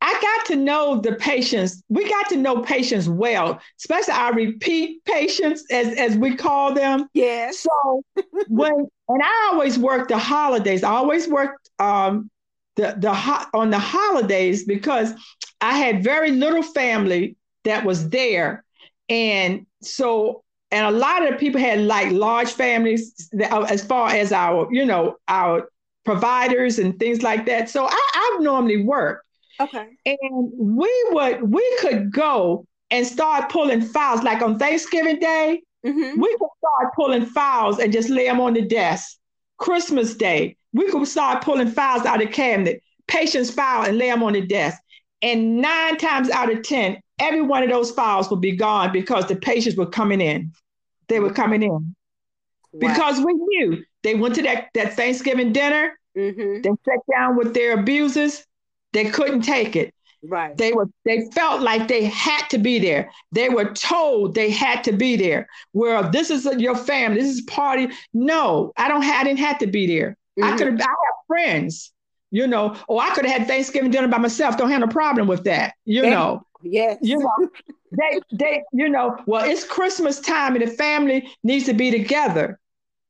I got to know the patients. We got to know patients well, especially our repeat patients, as as we call them. Yes. So when and I always worked the holidays. I always worked um, the the ho- on the holidays because I had very little family that was there, and so and a lot of the people had like large families that, as far as our you know our providers and things like that. So I, I normally worked. Okay. And we would we could go and start pulling files like on Thanksgiving Day Mhm. we could start pulling files and just lay them on the desk. Christmas Day, we could start pulling files out of the cabinet, patient's file, and lay them on the desk. And nine times out of 10, every one of those files would be gone because the patients were coming in. They were coming in Wow. because we knew they went to that, that Thanksgiving dinner, Mhm. they sat down with their abusers, they couldn't take it. Right. They were they felt like they had to be there. They were told they had to be there. Well, this is your family, this is party. No, I don't have I didn't have to be there. Mm-hmm. I could have I have friends, you know, or I could have had Thanksgiving dinner by myself. Don't have a problem with that, you know. Yes. You know, they they, you know, well, it's Christmas time and the family needs to be together.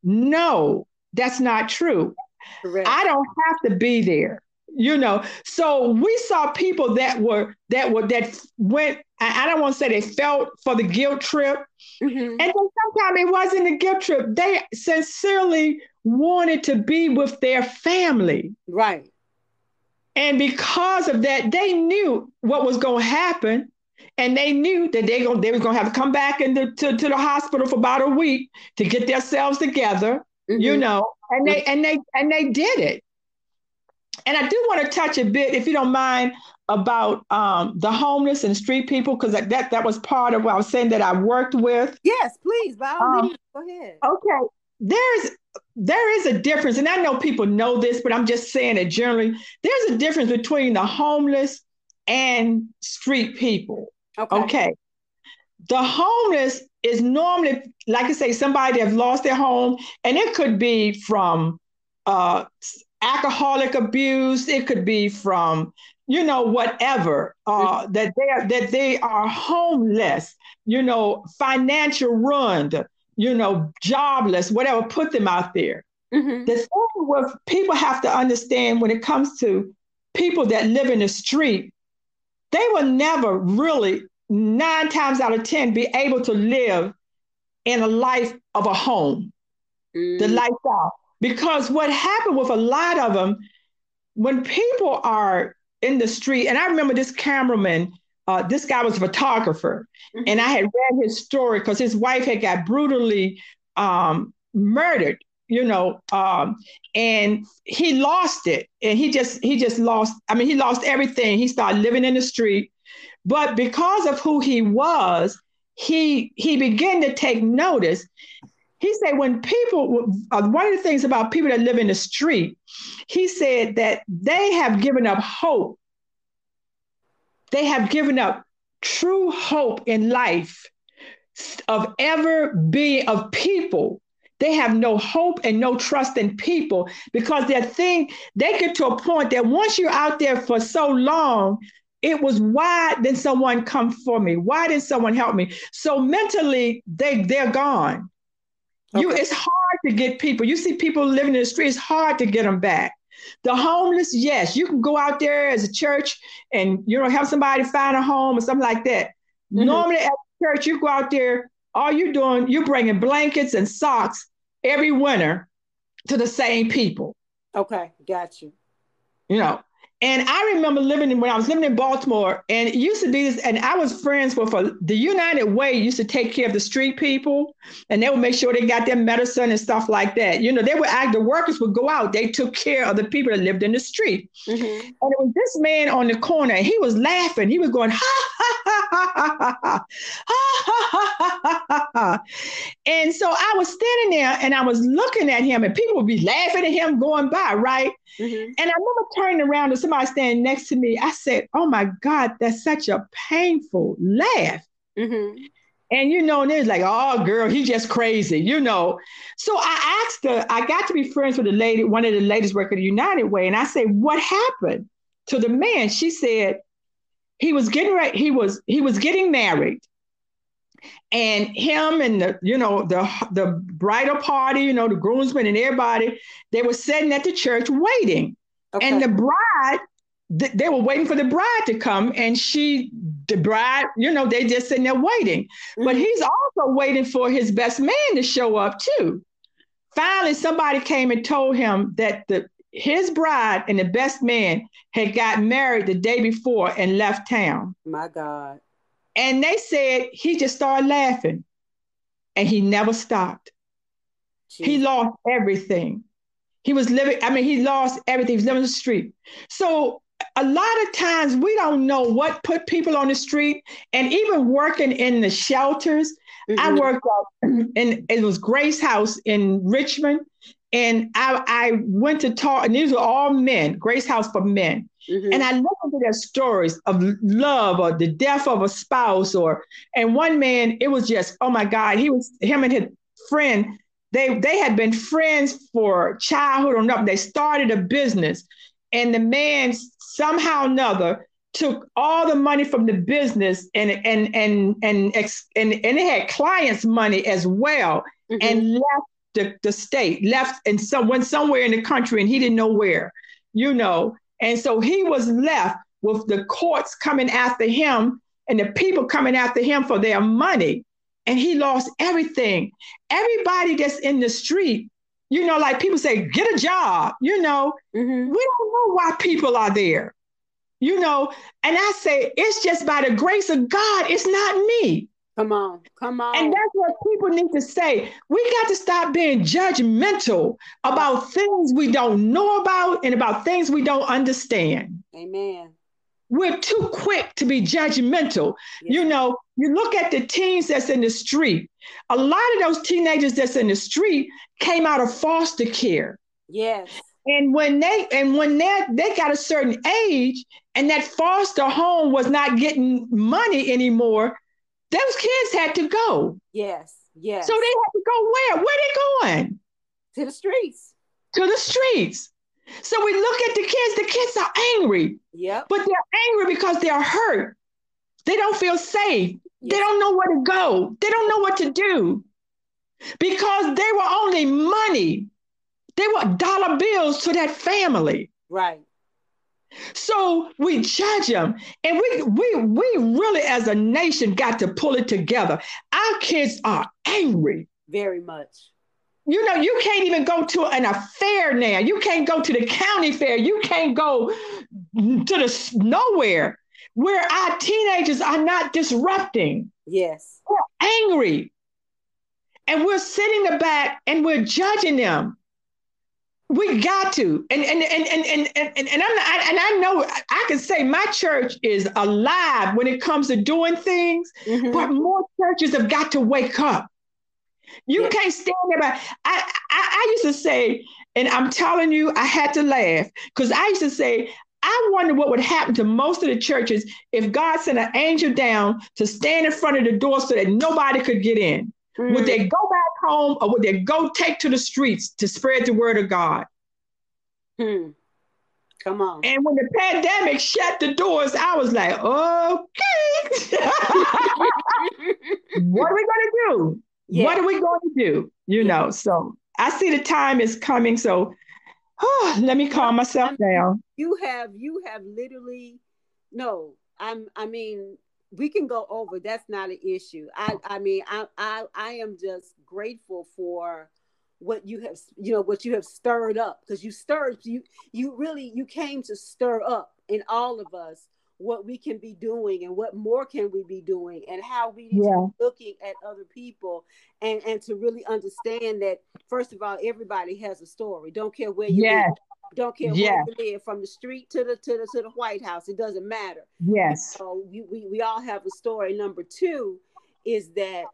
No, that's not true. Correct. I don't have to be there you know so we saw people that were that were that went i, don't want to say they felt for the guilt trip mm-hmm. and then sometimes it wasn't a guilt trip they sincerely wanted to be with their family right and because of that they knew what was going to happen and they knew that they, go, they were going to have to come back into to, to the hospital for about a week to get themselves together mm-hmm. you know and they and they and they did it and I do want to touch a bit, if you don't mind, about um, the homeless and street people, because that, that, that was part of what I was saying that I worked with. Yes, please, by all um, go ahead. Okay, there's there is a difference, and I know people know this, but I'm just saying it generally. There's a difference between the homeless and street people. Okay. okay. The homeless is normally, like I say, somebody that's lost their home, and it could be from uh, alcoholic abuse. It could be from, you know, whatever uh, mm-hmm. that they are that they are homeless. You know, financial ruined. You know, jobless. Whatever. Put them out there. Mm-hmm. The thing with people have to understand when it comes to people that live in the street, they will never really nine times out of ten be able to live in a life of a home. Mm. The lifestyle because what happened with a lot of them, when people are in the street, and I remember this cameraman, uh, this guy was a photographer, mm-hmm. and I had read his story because his wife had got brutally um, murdered, you know, um, and he lost it, and he just he just lost. I mean, he lost everything. He started living in the street, but because of who he was, he he began to take notice he said when people uh, one of the things about people that live in the street he said that they have given up hope they have given up true hope in life of ever being of people they have no hope and no trust in people because their thing they get to a point that once you're out there for so long it was why didn't someone come for me why didn't someone help me so mentally they they're gone Okay. You, it's hard to get people. You see people living in the street. It's hard to get them back. The homeless, yes, you can go out there as a church and you know help somebody find a home or something like that. Mm-hmm. Normally at church, you go out there. All you're doing, you're bringing blankets and socks every winter to the same people. Okay, got you. You know, and I remember living in, when I was living in Baltimore, and it used to be this, and I was friends with a, the United Way used to take care of the street people, and they would make sure they got their medicine and stuff like that. You know, they would act, the workers would go out, they took care of the people that lived in the street. Mm-hmm. And it was this man on the corner, and he was laughing. He was going, ha, ha, ha, ha, ha, ha, ha, ha, ha, ha, ha. Ha ha. And so I was standing there and I was looking at him, and people would be laughing at him going by, right? Mm-hmm. And I remember turning around to somebody standing next to me. I said, Oh my God, that's such a painful laugh. Mm-hmm. And you know, and it's like, oh girl, he's just crazy, you know. So I asked her, I got to be friends with a lady, one of the ladies working at United Way, and I said, What happened to the man? She said, he was getting right, he was he was getting married and him and the you know the the bridal party you know the groomsmen and everybody they were sitting at the church waiting okay. and the bride th- they were waiting for the bride to come and she the bride you know they just sitting there waiting mm-hmm. but he's also waiting for his best man to show up too finally somebody came and told him that the his bride and the best man had got married the day before and left town my god and they said he just started laughing and he never stopped. Jeez. He lost everything. He was living, I mean, he lost everything. He was living on the street. So a lot of times we don't know what put people on the street and even working in the shelters. Mm-hmm. I worked in it was Grace House in Richmond and I, I went to talk, and these were all men, Grace House for Men. Mm-hmm. And I listened to their stories of love or the death of a spouse, or and one man, it was just, oh my God, he was him and his friend, they they had been friends for childhood or nothing. They started a business, and the man somehow or another took all the money from the business and and and and and, and, and it had clients' money as well, mm-hmm. and left the, the state, left and some went somewhere in the country and he didn't know where, you know. And so he was left with the courts coming after him and the people coming after him for their money. And he lost everything. Everybody that's in the street, you know, like people say, get a job, you know, mm-hmm. we don't know why people are there, you know. And I say, it's just by the grace of God, it's not me. Come on, come on. And that's what people need to say. We got to stop being judgmental about things we don't know about and about things we don't understand. Amen. We're too quick to be judgmental. Yes. You know, you look at the teens that's in the street. A lot of those teenagers that's in the street came out of foster care. Yes. And when they and when they they got a certain age and that foster home was not getting money anymore, those kids had to go. Yes, yes. So they had to go where? Where they going? To the streets. To the streets. So we look at the kids, the kids are angry. Yeah. But they're angry because they're hurt. They don't feel safe. Yes. They don't know where to go. They don't know what to do. Because they were only money. They were dollar bills to that family. Right. So we judge them, and we we we really as a nation got to pull it together. Our kids are angry. Very much. You know, you can't even go to an affair now. You can't go to the county fair. You can't go to the nowhere where our teenagers are not disrupting. Yes. We're angry. And we're sitting the back and we're judging them. We got to, and and and and and and, and I'm not, and I know I can say my church is alive when it comes to doing things, mm-hmm. but more churches have got to wake up. You yeah. can't stand there. I, I I used to say, and I'm telling you, I had to laugh because I used to say, I wonder what would happen to most of the churches if God sent an angel down to stand in front of the door so that nobody could get in. Mm. Would they go back home or would they go take to the streets to spread the word of God? Hmm. Come on. And when the pandemic shut the doors, I was like, okay. what are we going to do? Yeah. What are we going to do? You yeah. know, so I see the time is coming. So oh, let me calm myself down. You have, you have literally, no, I'm, I mean, we can go over that's not an issue i i mean i i, I am just grateful for what you have you know what you have stirred up because you stirred you you really you came to stir up in all of us what we can be doing and what more can we be doing and how we need yeah. to be looking at other people and and to really understand that first of all everybody has a story don't care where you yes. live don't care where you live, from the street to the to the to the White House. It doesn't matter. Yes. So we, we, we all have a story. Number two is that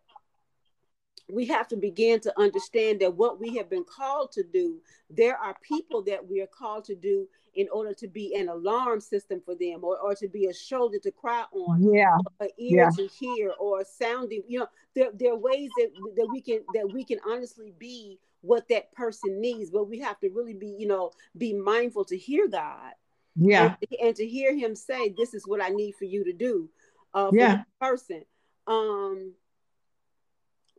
we have to begin to understand that what we have been called to do, there are people that we are called to do in order to be an alarm system for them or, or to be a shoulder to cry on yeah. an ear yeah. to hear or sounding you know there, there are ways that, that we can that we can honestly be what that person needs but we have to really be you know be mindful to hear god yeah. and, and to hear him say this is what i need for you to do uh for yeah. person. Um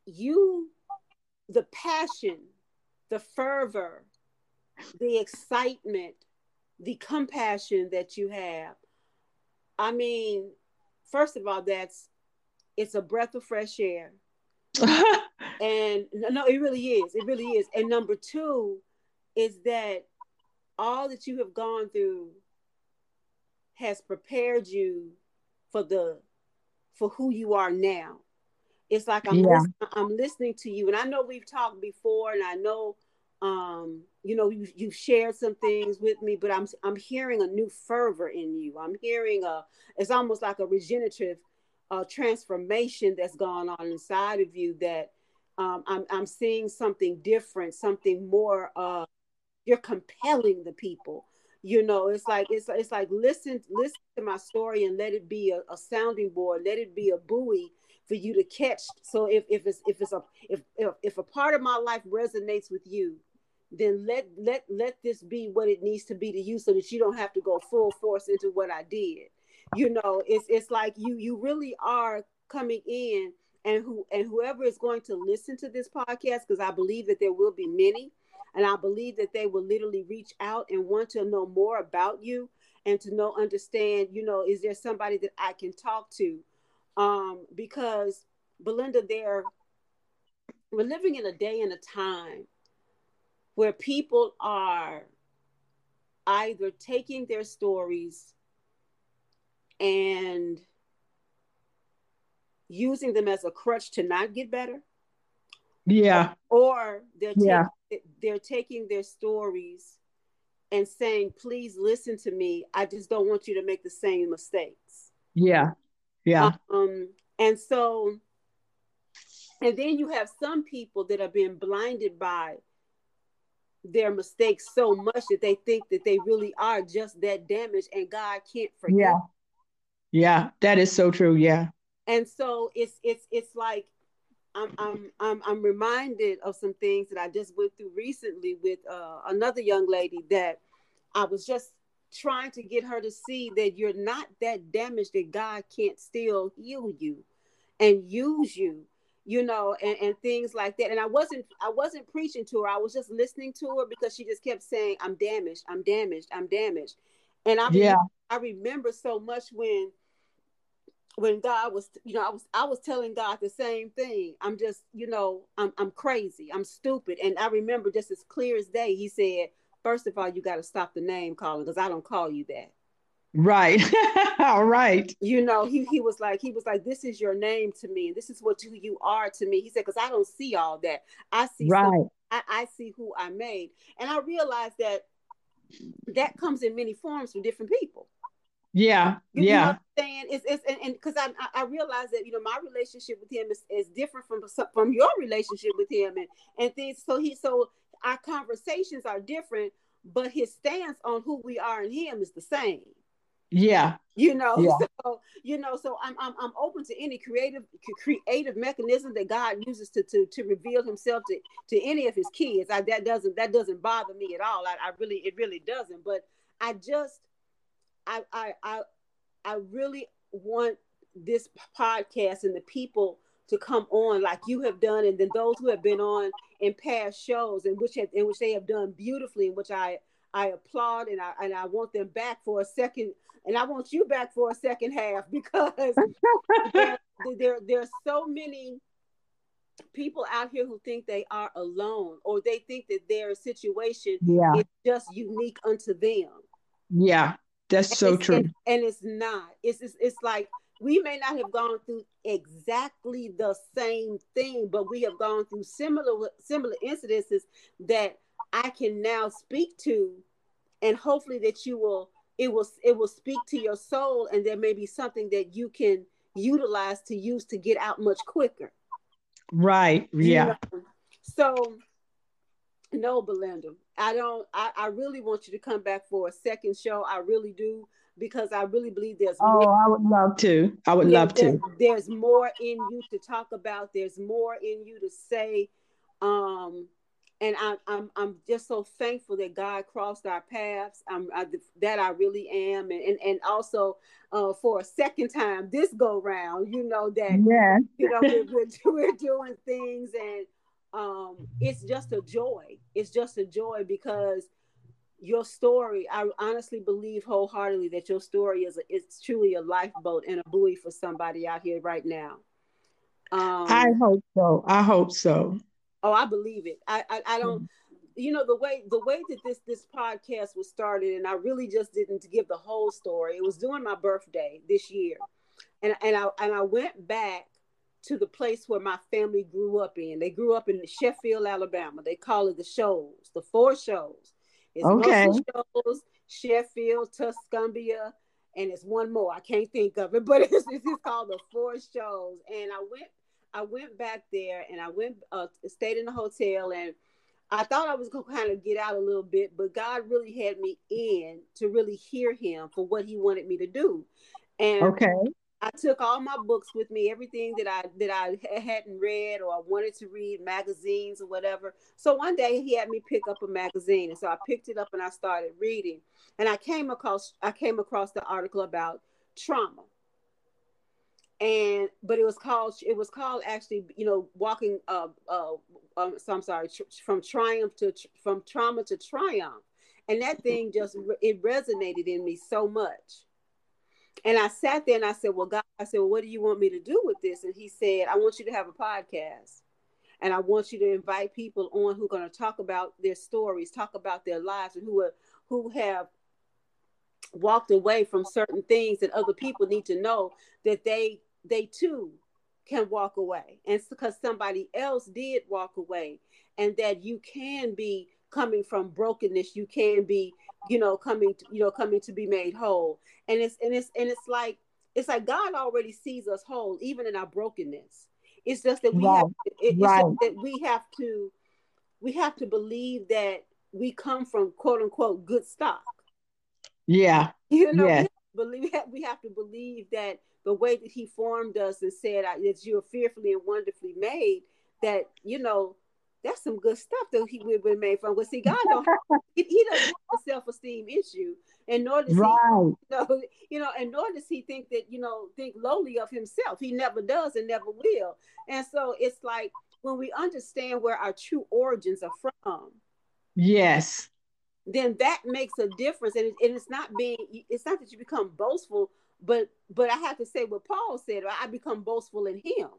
you the passion the fervor the excitement the compassion that you have i mean first of all that's it's a breath of fresh air and no, it really is. It really is. And number two is that all that you have gone through has prepared you for the for who you are now. It's like I'm yeah. listening, I'm listening to you, and I know we've talked before, and I know um, you know you you've shared some things with me, but I'm I'm hearing a new fervor in you. I'm hearing a it's almost like a regenerative uh, transformation that's gone on inside of you that um, I'm I'm seeing something different, something more. Uh, you're compelling the people. You know, it's like it's it's like listen listen to my story and let it be a, a sounding board, let it be a buoy for you to catch. So if if it's if it's a if if, if a part of my life resonates with you, then let let let this be what it needs to be to you so that you don't have to go full force into what I did. You know, it's it's like you you really are coming in and who and whoever is going to listen to this podcast because I believe that there will be many and I believe that they will literally reach out and want to know more about you and to know understand, you know, is there somebody that I can talk to? Um because Belinda there we're living in a day and a time where people are either taking their stories and using them as a crutch to not get better. Yeah. Or they're yeah. They're taking their stories and saying, "Please listen to me. I just don't want you to make the same mistakes." Yeah. Yeah. Um and so and then you have some people that are being blinded by their mistakes so much that they think that they really are just that damaged and God can't forgive. Yeah. Yeah, that is so true. Yeah. And so it's it's it's like I'm I'm I'm I'm reminded of some things that I just went through recently with uh, another young lady that I was just trying to get her to see that you're not that damaged that God can't still heal you and use you you know and, and things like that. And i wasn't i wasn't preaching to her. I was just listening to her because she just kept saying i'm damaged. I'm damaged. I'm damaged. And i yeah. i remember so much when when God was, you know, I was I was telling God the same thing. I'm just, you know, I'm I'm crazy. I'm stupid. And I remember just as clear as day, he said, first of all, you got to stop the name calling because I don't call you that. Right. all right. You know, he he was like, he was like, this is your name to me, and this is what who you are to me. He said, because I don't see all that. I see right. I, I see who I made. And I realized that that comes in many forms from different people. Yeah, you, yeah. You know what I'm saying it's it's and because I I realize that you know my relationship with him is, is different from from your relationship with him and and things. So he so our conversations are different, but his stance on who we are in him is the same. Yeah. You know, yeah. so you know, so I'm I'm I'm open to any creative creative mechanism that God uses to to to reveal Himself to to any of His kids. I, that doesn't that doesn't bother me at all. I, I really it really doesn't. But I just I I I I really want this podcast and the people to come on like you have done, and then those who have been on in past shows, and which have, in which they have done beautifully, in which I I applaud and I and I want them back for a second, and I want you back for a second half because there, there there's so many people out here who think they are alone or they think that their situation yeah. is just unique unto them. Yeah. That's so true. And, and, it's not. It's, it's it's like we may not have gone through exactly the same thing, but we have gone through similar similar incidences that I can now speak to, and hopefully that you will it will it will speak to your soul, and there may be something that you can utilize to use to get out much quicker. Right. Yeah. You know? So no, Belinda. I don't. I, I really want you to come back for a second show. I really do because I really believe there's. Oh, more, I would love to. I would love to. There's more in you to talk about. There's more in you to say. Um, and I, I'm I'm just so thankful that God crossed our paths. I'm I, that I really am, and and, and also uh, for a second time this go round, you know that yeah, you know we're, we're, we're doing things and um, it's just a joy. It's just a joy because your story, I honestly believe wholeheartedly that your story is a, it's truly a lifeboat and a buoy for somebody out here right now. Um, I hope so. I hope so. Oh, I believe it. I, I, I don't. You know the way the way that this this podcast was started, and I really just didn't give the whole story. It was during my birthday this year, and and I and I went back to the place where my family grew up in. They grew up in Sheffield, Alabama. They call it the Shoals, the four Shoals. It's okay. Shoals, Sheffield, Tuscumbia, and it's one more. I can't think of it, but it's, it's called the four Shoals. And I went, I went back there and I went uh, stayed in the hotel and I thought I was gonna kind of get out a little bit, but God really had me in to really hear Him for what He wanted me to do. And okay, I took all my books with me, everything that I that I hadn't read or I wanted to read, magazines or whatever. So one day he had me pick up a magazine, and so I picked it up and I started reading, and I came across I came across the article about trauma. And but it was called it was called actually you know walking uh uh um, so I'm sorry tr- from triumph to tr- from trauma to triumph. And that thing just it resonated in me so much and I sat there and I said well God I said well what do you want me to do with this? And he said I want you to have a podcast. And I want you to invite people on who are going to talk about their stories talk about their lives and who are who have walked away from certain things that other people need to know that they they too can walk away. And it's because somebody else did walk away and that you can be coming from brokenness you can be you know coming to, you know coming to be made whole and it's and it's and it's like it's like god already sees us whole even in our brokenness it's just that we right. have to, it, right. that we have to we have to believe that we come from quote unquote good stock yeah you know yes. we, believe, we have to believe that the way that he formed us and said that you're fearfully and wonderfully made, that, you know, that's some good stuff that he we've been made from. But see, God don't he, he doesn't have a self-esteem issue, and nor does right. he, you know, you know, and nor does he think that you know think lowly of himself. He never does and never will. And so it's like when we understand where our true origins are from. Yes. Then that makes a difference, and, it, and it's not being. It's not that you become boastful, but but I have to say what Paul said. I become boastful in Him.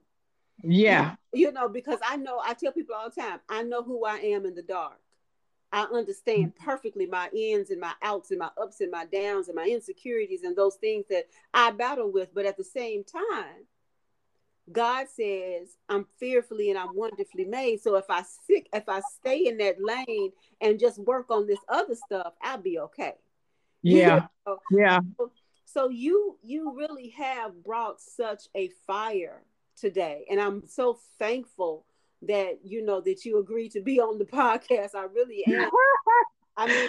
Yeah. You know, because I know I tell people all the time, I know who I am in the dark. I understand perfectly my ins and my outs and my ups and my downs and my insecurities and those things that I battle with. But at the same time, God says I'm fearfully and I'm wonderfully made. So if I sick, if I stay in that lane and just work on this other stuff, I'll be okay. Yeah. You know? Yeah. So, so you you really have brought such a fire today. And i'm so thankful that you know that you agreed to be on the podcast. I really am. I mean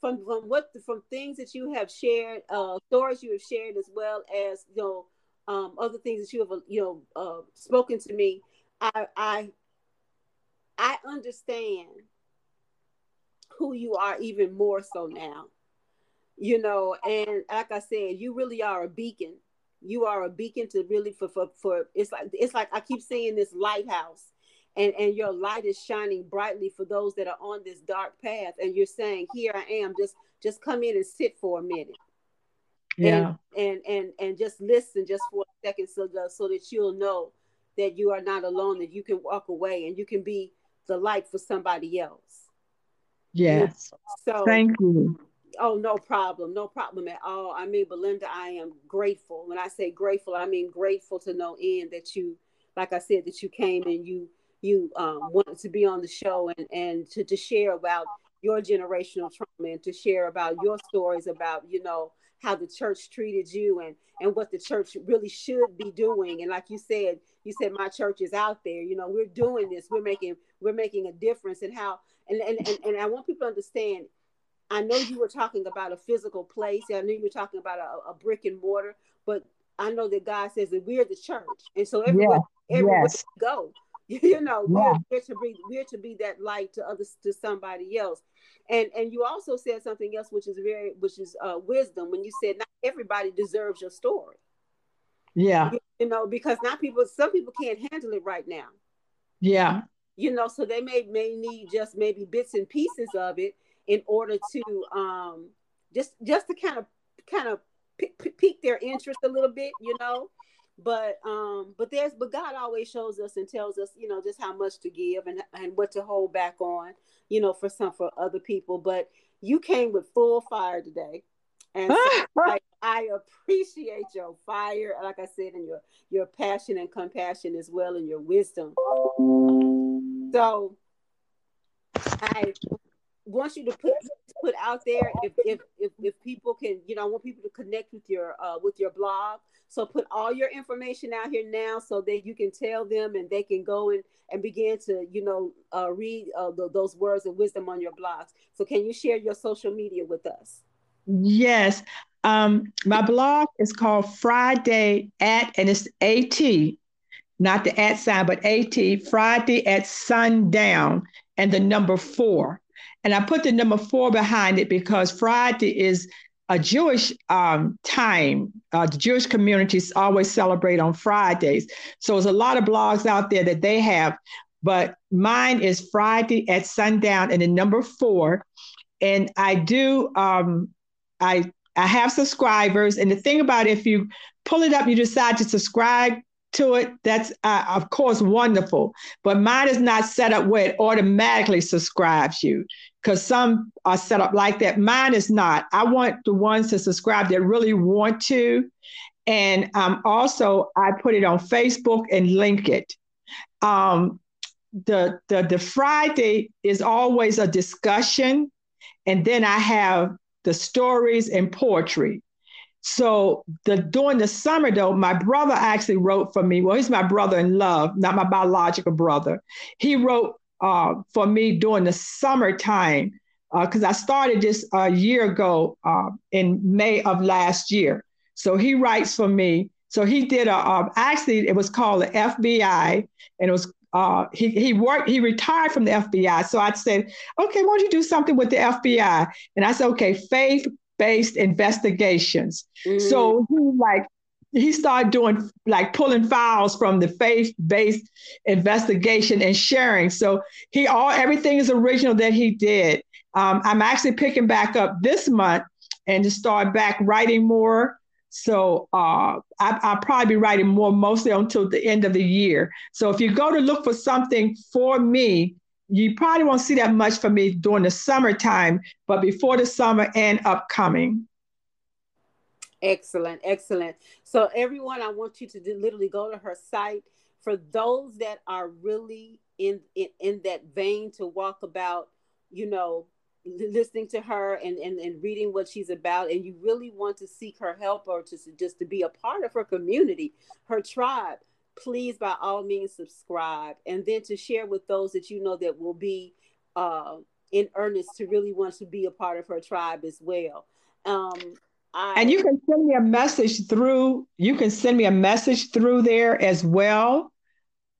from from what from things that you have shared uh stories you have shared as well as you know um other things that you have you know uh spoken to me i i i understand who you are even more so now. You know and like i said you really are a beacon you are a beacon to really for for, for it's like it's like i keep saying this lighthouse and and your light is shining brightly for those that are on this dark path. And you're saying here i am just just come in and sit for a minute. Yeah. and and and, and just listen just for a second so that, so that you'll know that you are not alone that you can walk away and you can be the light for somebody else. Yes. So thank you Oh, no problem. No problem at all. I mean, Belinda, I am grateful. When I say grateful, I mean grateful to no end that you, like I said, that you came and you you um, wanted to be on the show and and to, to share about your generational trauma and to share about your stories about you know how the church treated you and and what the church really should be doing and like you said you said my church is out there you know we're doing this we're making we're making a difference and how and and, and, and i want people to understand I know you were talking about a physical place. I know you were talking about a, a brick and mortar, but I know that God says that we're the church, and so everywhere, yeah. everywhere yes. we go, you know, yeah. we're, we're, to be we're to be that light to others to somebody else. And and you also said something else, which is very which is uh, wisdom when you said not everybody deserves your story. Yeah, you, you know, because not people. Some people can't handle it right now. Yeah, you know, so they may may need just maybe bits and pieces of it in order to um, just just to kind of kind of pique their interest a little bit, you know. But um, but there's but God always shows us and tells us, you know, just how much to give and and what to hold back on, you know, for some for other people. But you came with full fire today. And so I, I, appreciate your fire, like I said, and your your passion and compassion as well, and your wisdom. So I want you to put put out there if if if, if people can you know I want people to connect with your uh, with your blog. So put all your information out here now so that you can tell them and they can go and and begin to you know uh, read uh, the, those words of wisdom on your blogs. So can you share your social media with us? Yes. Um, my blog is called friday at and it's at not the at sign but at friday at sundown and the number four and I put the number four behind it because Friday is a Jewish um, time. Uh, the Jewish communities always celebrate on Fridays. So there's a lot of blogs out there that they have, but mine is Friday at sundown and the number four. And I do, um, I I have subscribers. And the thing about it, if you pull it up, you decide to subscribe to it, that's uh, of course wonderful. But mine is not set up where it automatically subscribes you because some are set up like that. Mine is not. I want the ones to subscribe that really want to. And um, also, I put it on Facebook and link it. Um, the, the, the Friday is always a discussion. And then I have the stories and poetry. So the during the summer though, my brother actually wrote for me. Well, he's my brother in love, not my biological brother. He wrote uh, for me during the summertime because uh, I started this a year ago uh, in May of last year. So he writes for me. So he did a um, actually it was called the FBI, and it was uh, he he worked he retired from the FBI. So I said, okay, why don't you do something with the FBI? And I said, okay, faith based investigations. Mm-hmm. So he like he started doing like pulling files from the faith-based investigation and sharing. So he all everything is original that he did. Um, I'm actually picking back up this month and to start back writing more. So uh, I, will probably be writing more mostly until the end of the year. So if you go to look for something for me, you probably won't see that much from me during the summertime, but before the summer and upcoming. Excellent, excellent. So, everyone, I want you to literally go to her site. For those that are really in, in in that vein to walk about, you know, listening to her and, and and reading what she's about, and you really want to seek her help or to just to be a part of her community, her tribe. Please, by all means, subscribe, and then to share with those that you know that will be uh, in earnest to really want to be a part of her tribe as well. Um, I, and you can send me a message through. You can send me a message through there as well.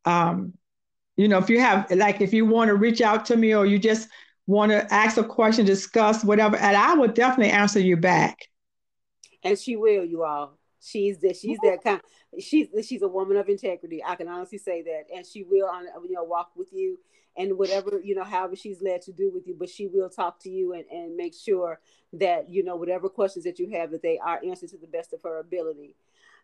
Um, you know, if you have like if you want to reach out to me or you just want to ask a question, discuss whatever, and I will definitely answer you back. And she will, you all. She's that she's that kind. She's she's a woman of integrity. I can honestly say that, and she will, on you know, walk with you and whatever you know however she's led to do with you but she will talk to you and, and make sure that you know whatever questions that you have that they are answered to the best of her ability.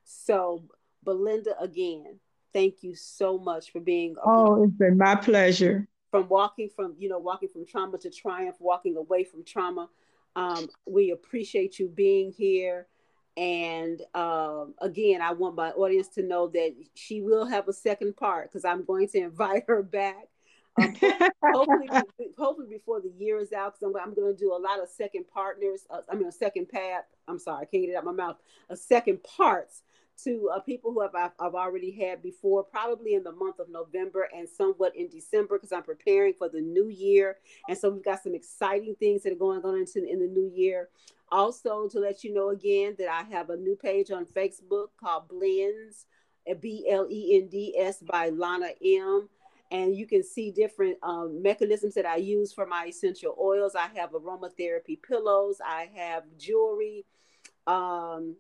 So belinda again thank you so much for being oh it's been my pleasure. From walking from you know walking from trauma to triumph walking away from trauma. Um, we appreciate you being here and um, again i want my audience to know that she will have a second part because i'm going to invite her back um, hopefully, hopefully before the year is out, because I'm, I'm going to do a lot of second partners. Uh, I mean, a second path. I'm sorry, I can't get it out my mouth. A second parts to uh, people who have I've, I've, already had before, probably in the month of November and somewhat in December, because I'm preparing for the new year. And so we've got some exciting things that are going on into in the new year. Also, to let you know again that I have a new page on Facebook called Blends, B L E N D S by Lana M and you can see different um, mechanisms that I use for my essential oils. I have aromatherapy pillows. I have jewelry. Um,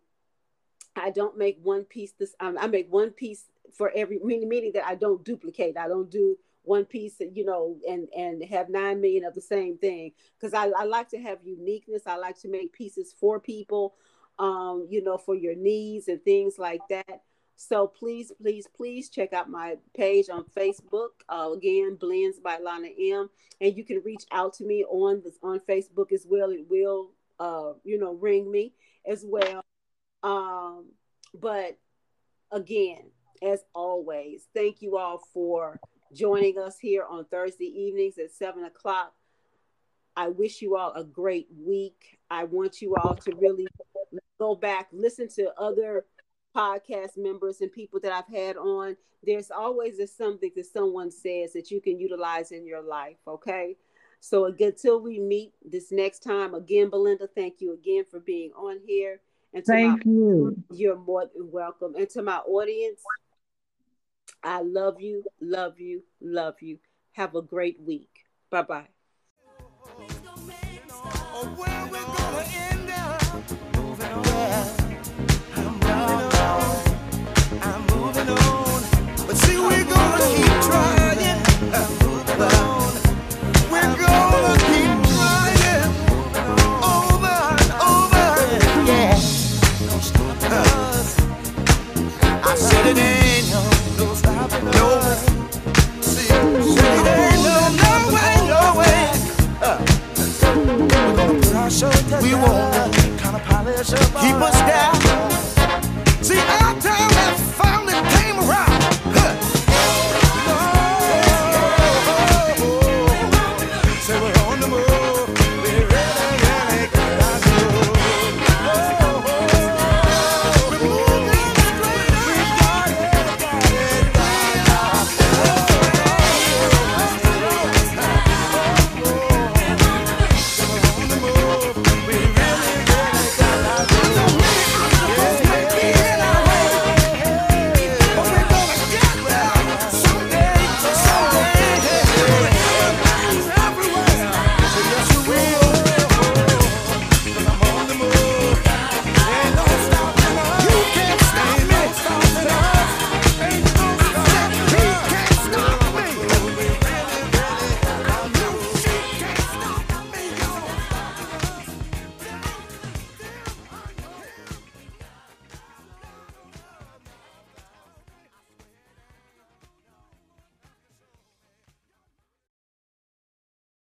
I don't make one piece. This um, I make one piece for every meaning, meaning that I don't duplicate. I don't do one piece, you know, and and have nine million of the same thing because I, I like to have uniqueness. I like to make pieces for people, um, you know, for your needs and things like that. So please, please, please check out my page on Facebook. Uh, again, Blends by Lana M. And you can reach out to me on this on Facebook as well. It will, uh, you know, ring me as well. Um, but again, as always, thank you all for joining us here on Thursday evenings at seven o'clock. I wish you all a great week. I want you all to really go back, listen to other podcast members and people that I've had on. There's always a something that someone says that you can utilize in your life. Okay. So until we meet this next time, again, Belinda, thank you again for being on here. And thank my, you. You're more than welcome. And to my audience, I love you, love you, love you. Have a great week. Bye bye. we won't kind of polish up keep us down. See, our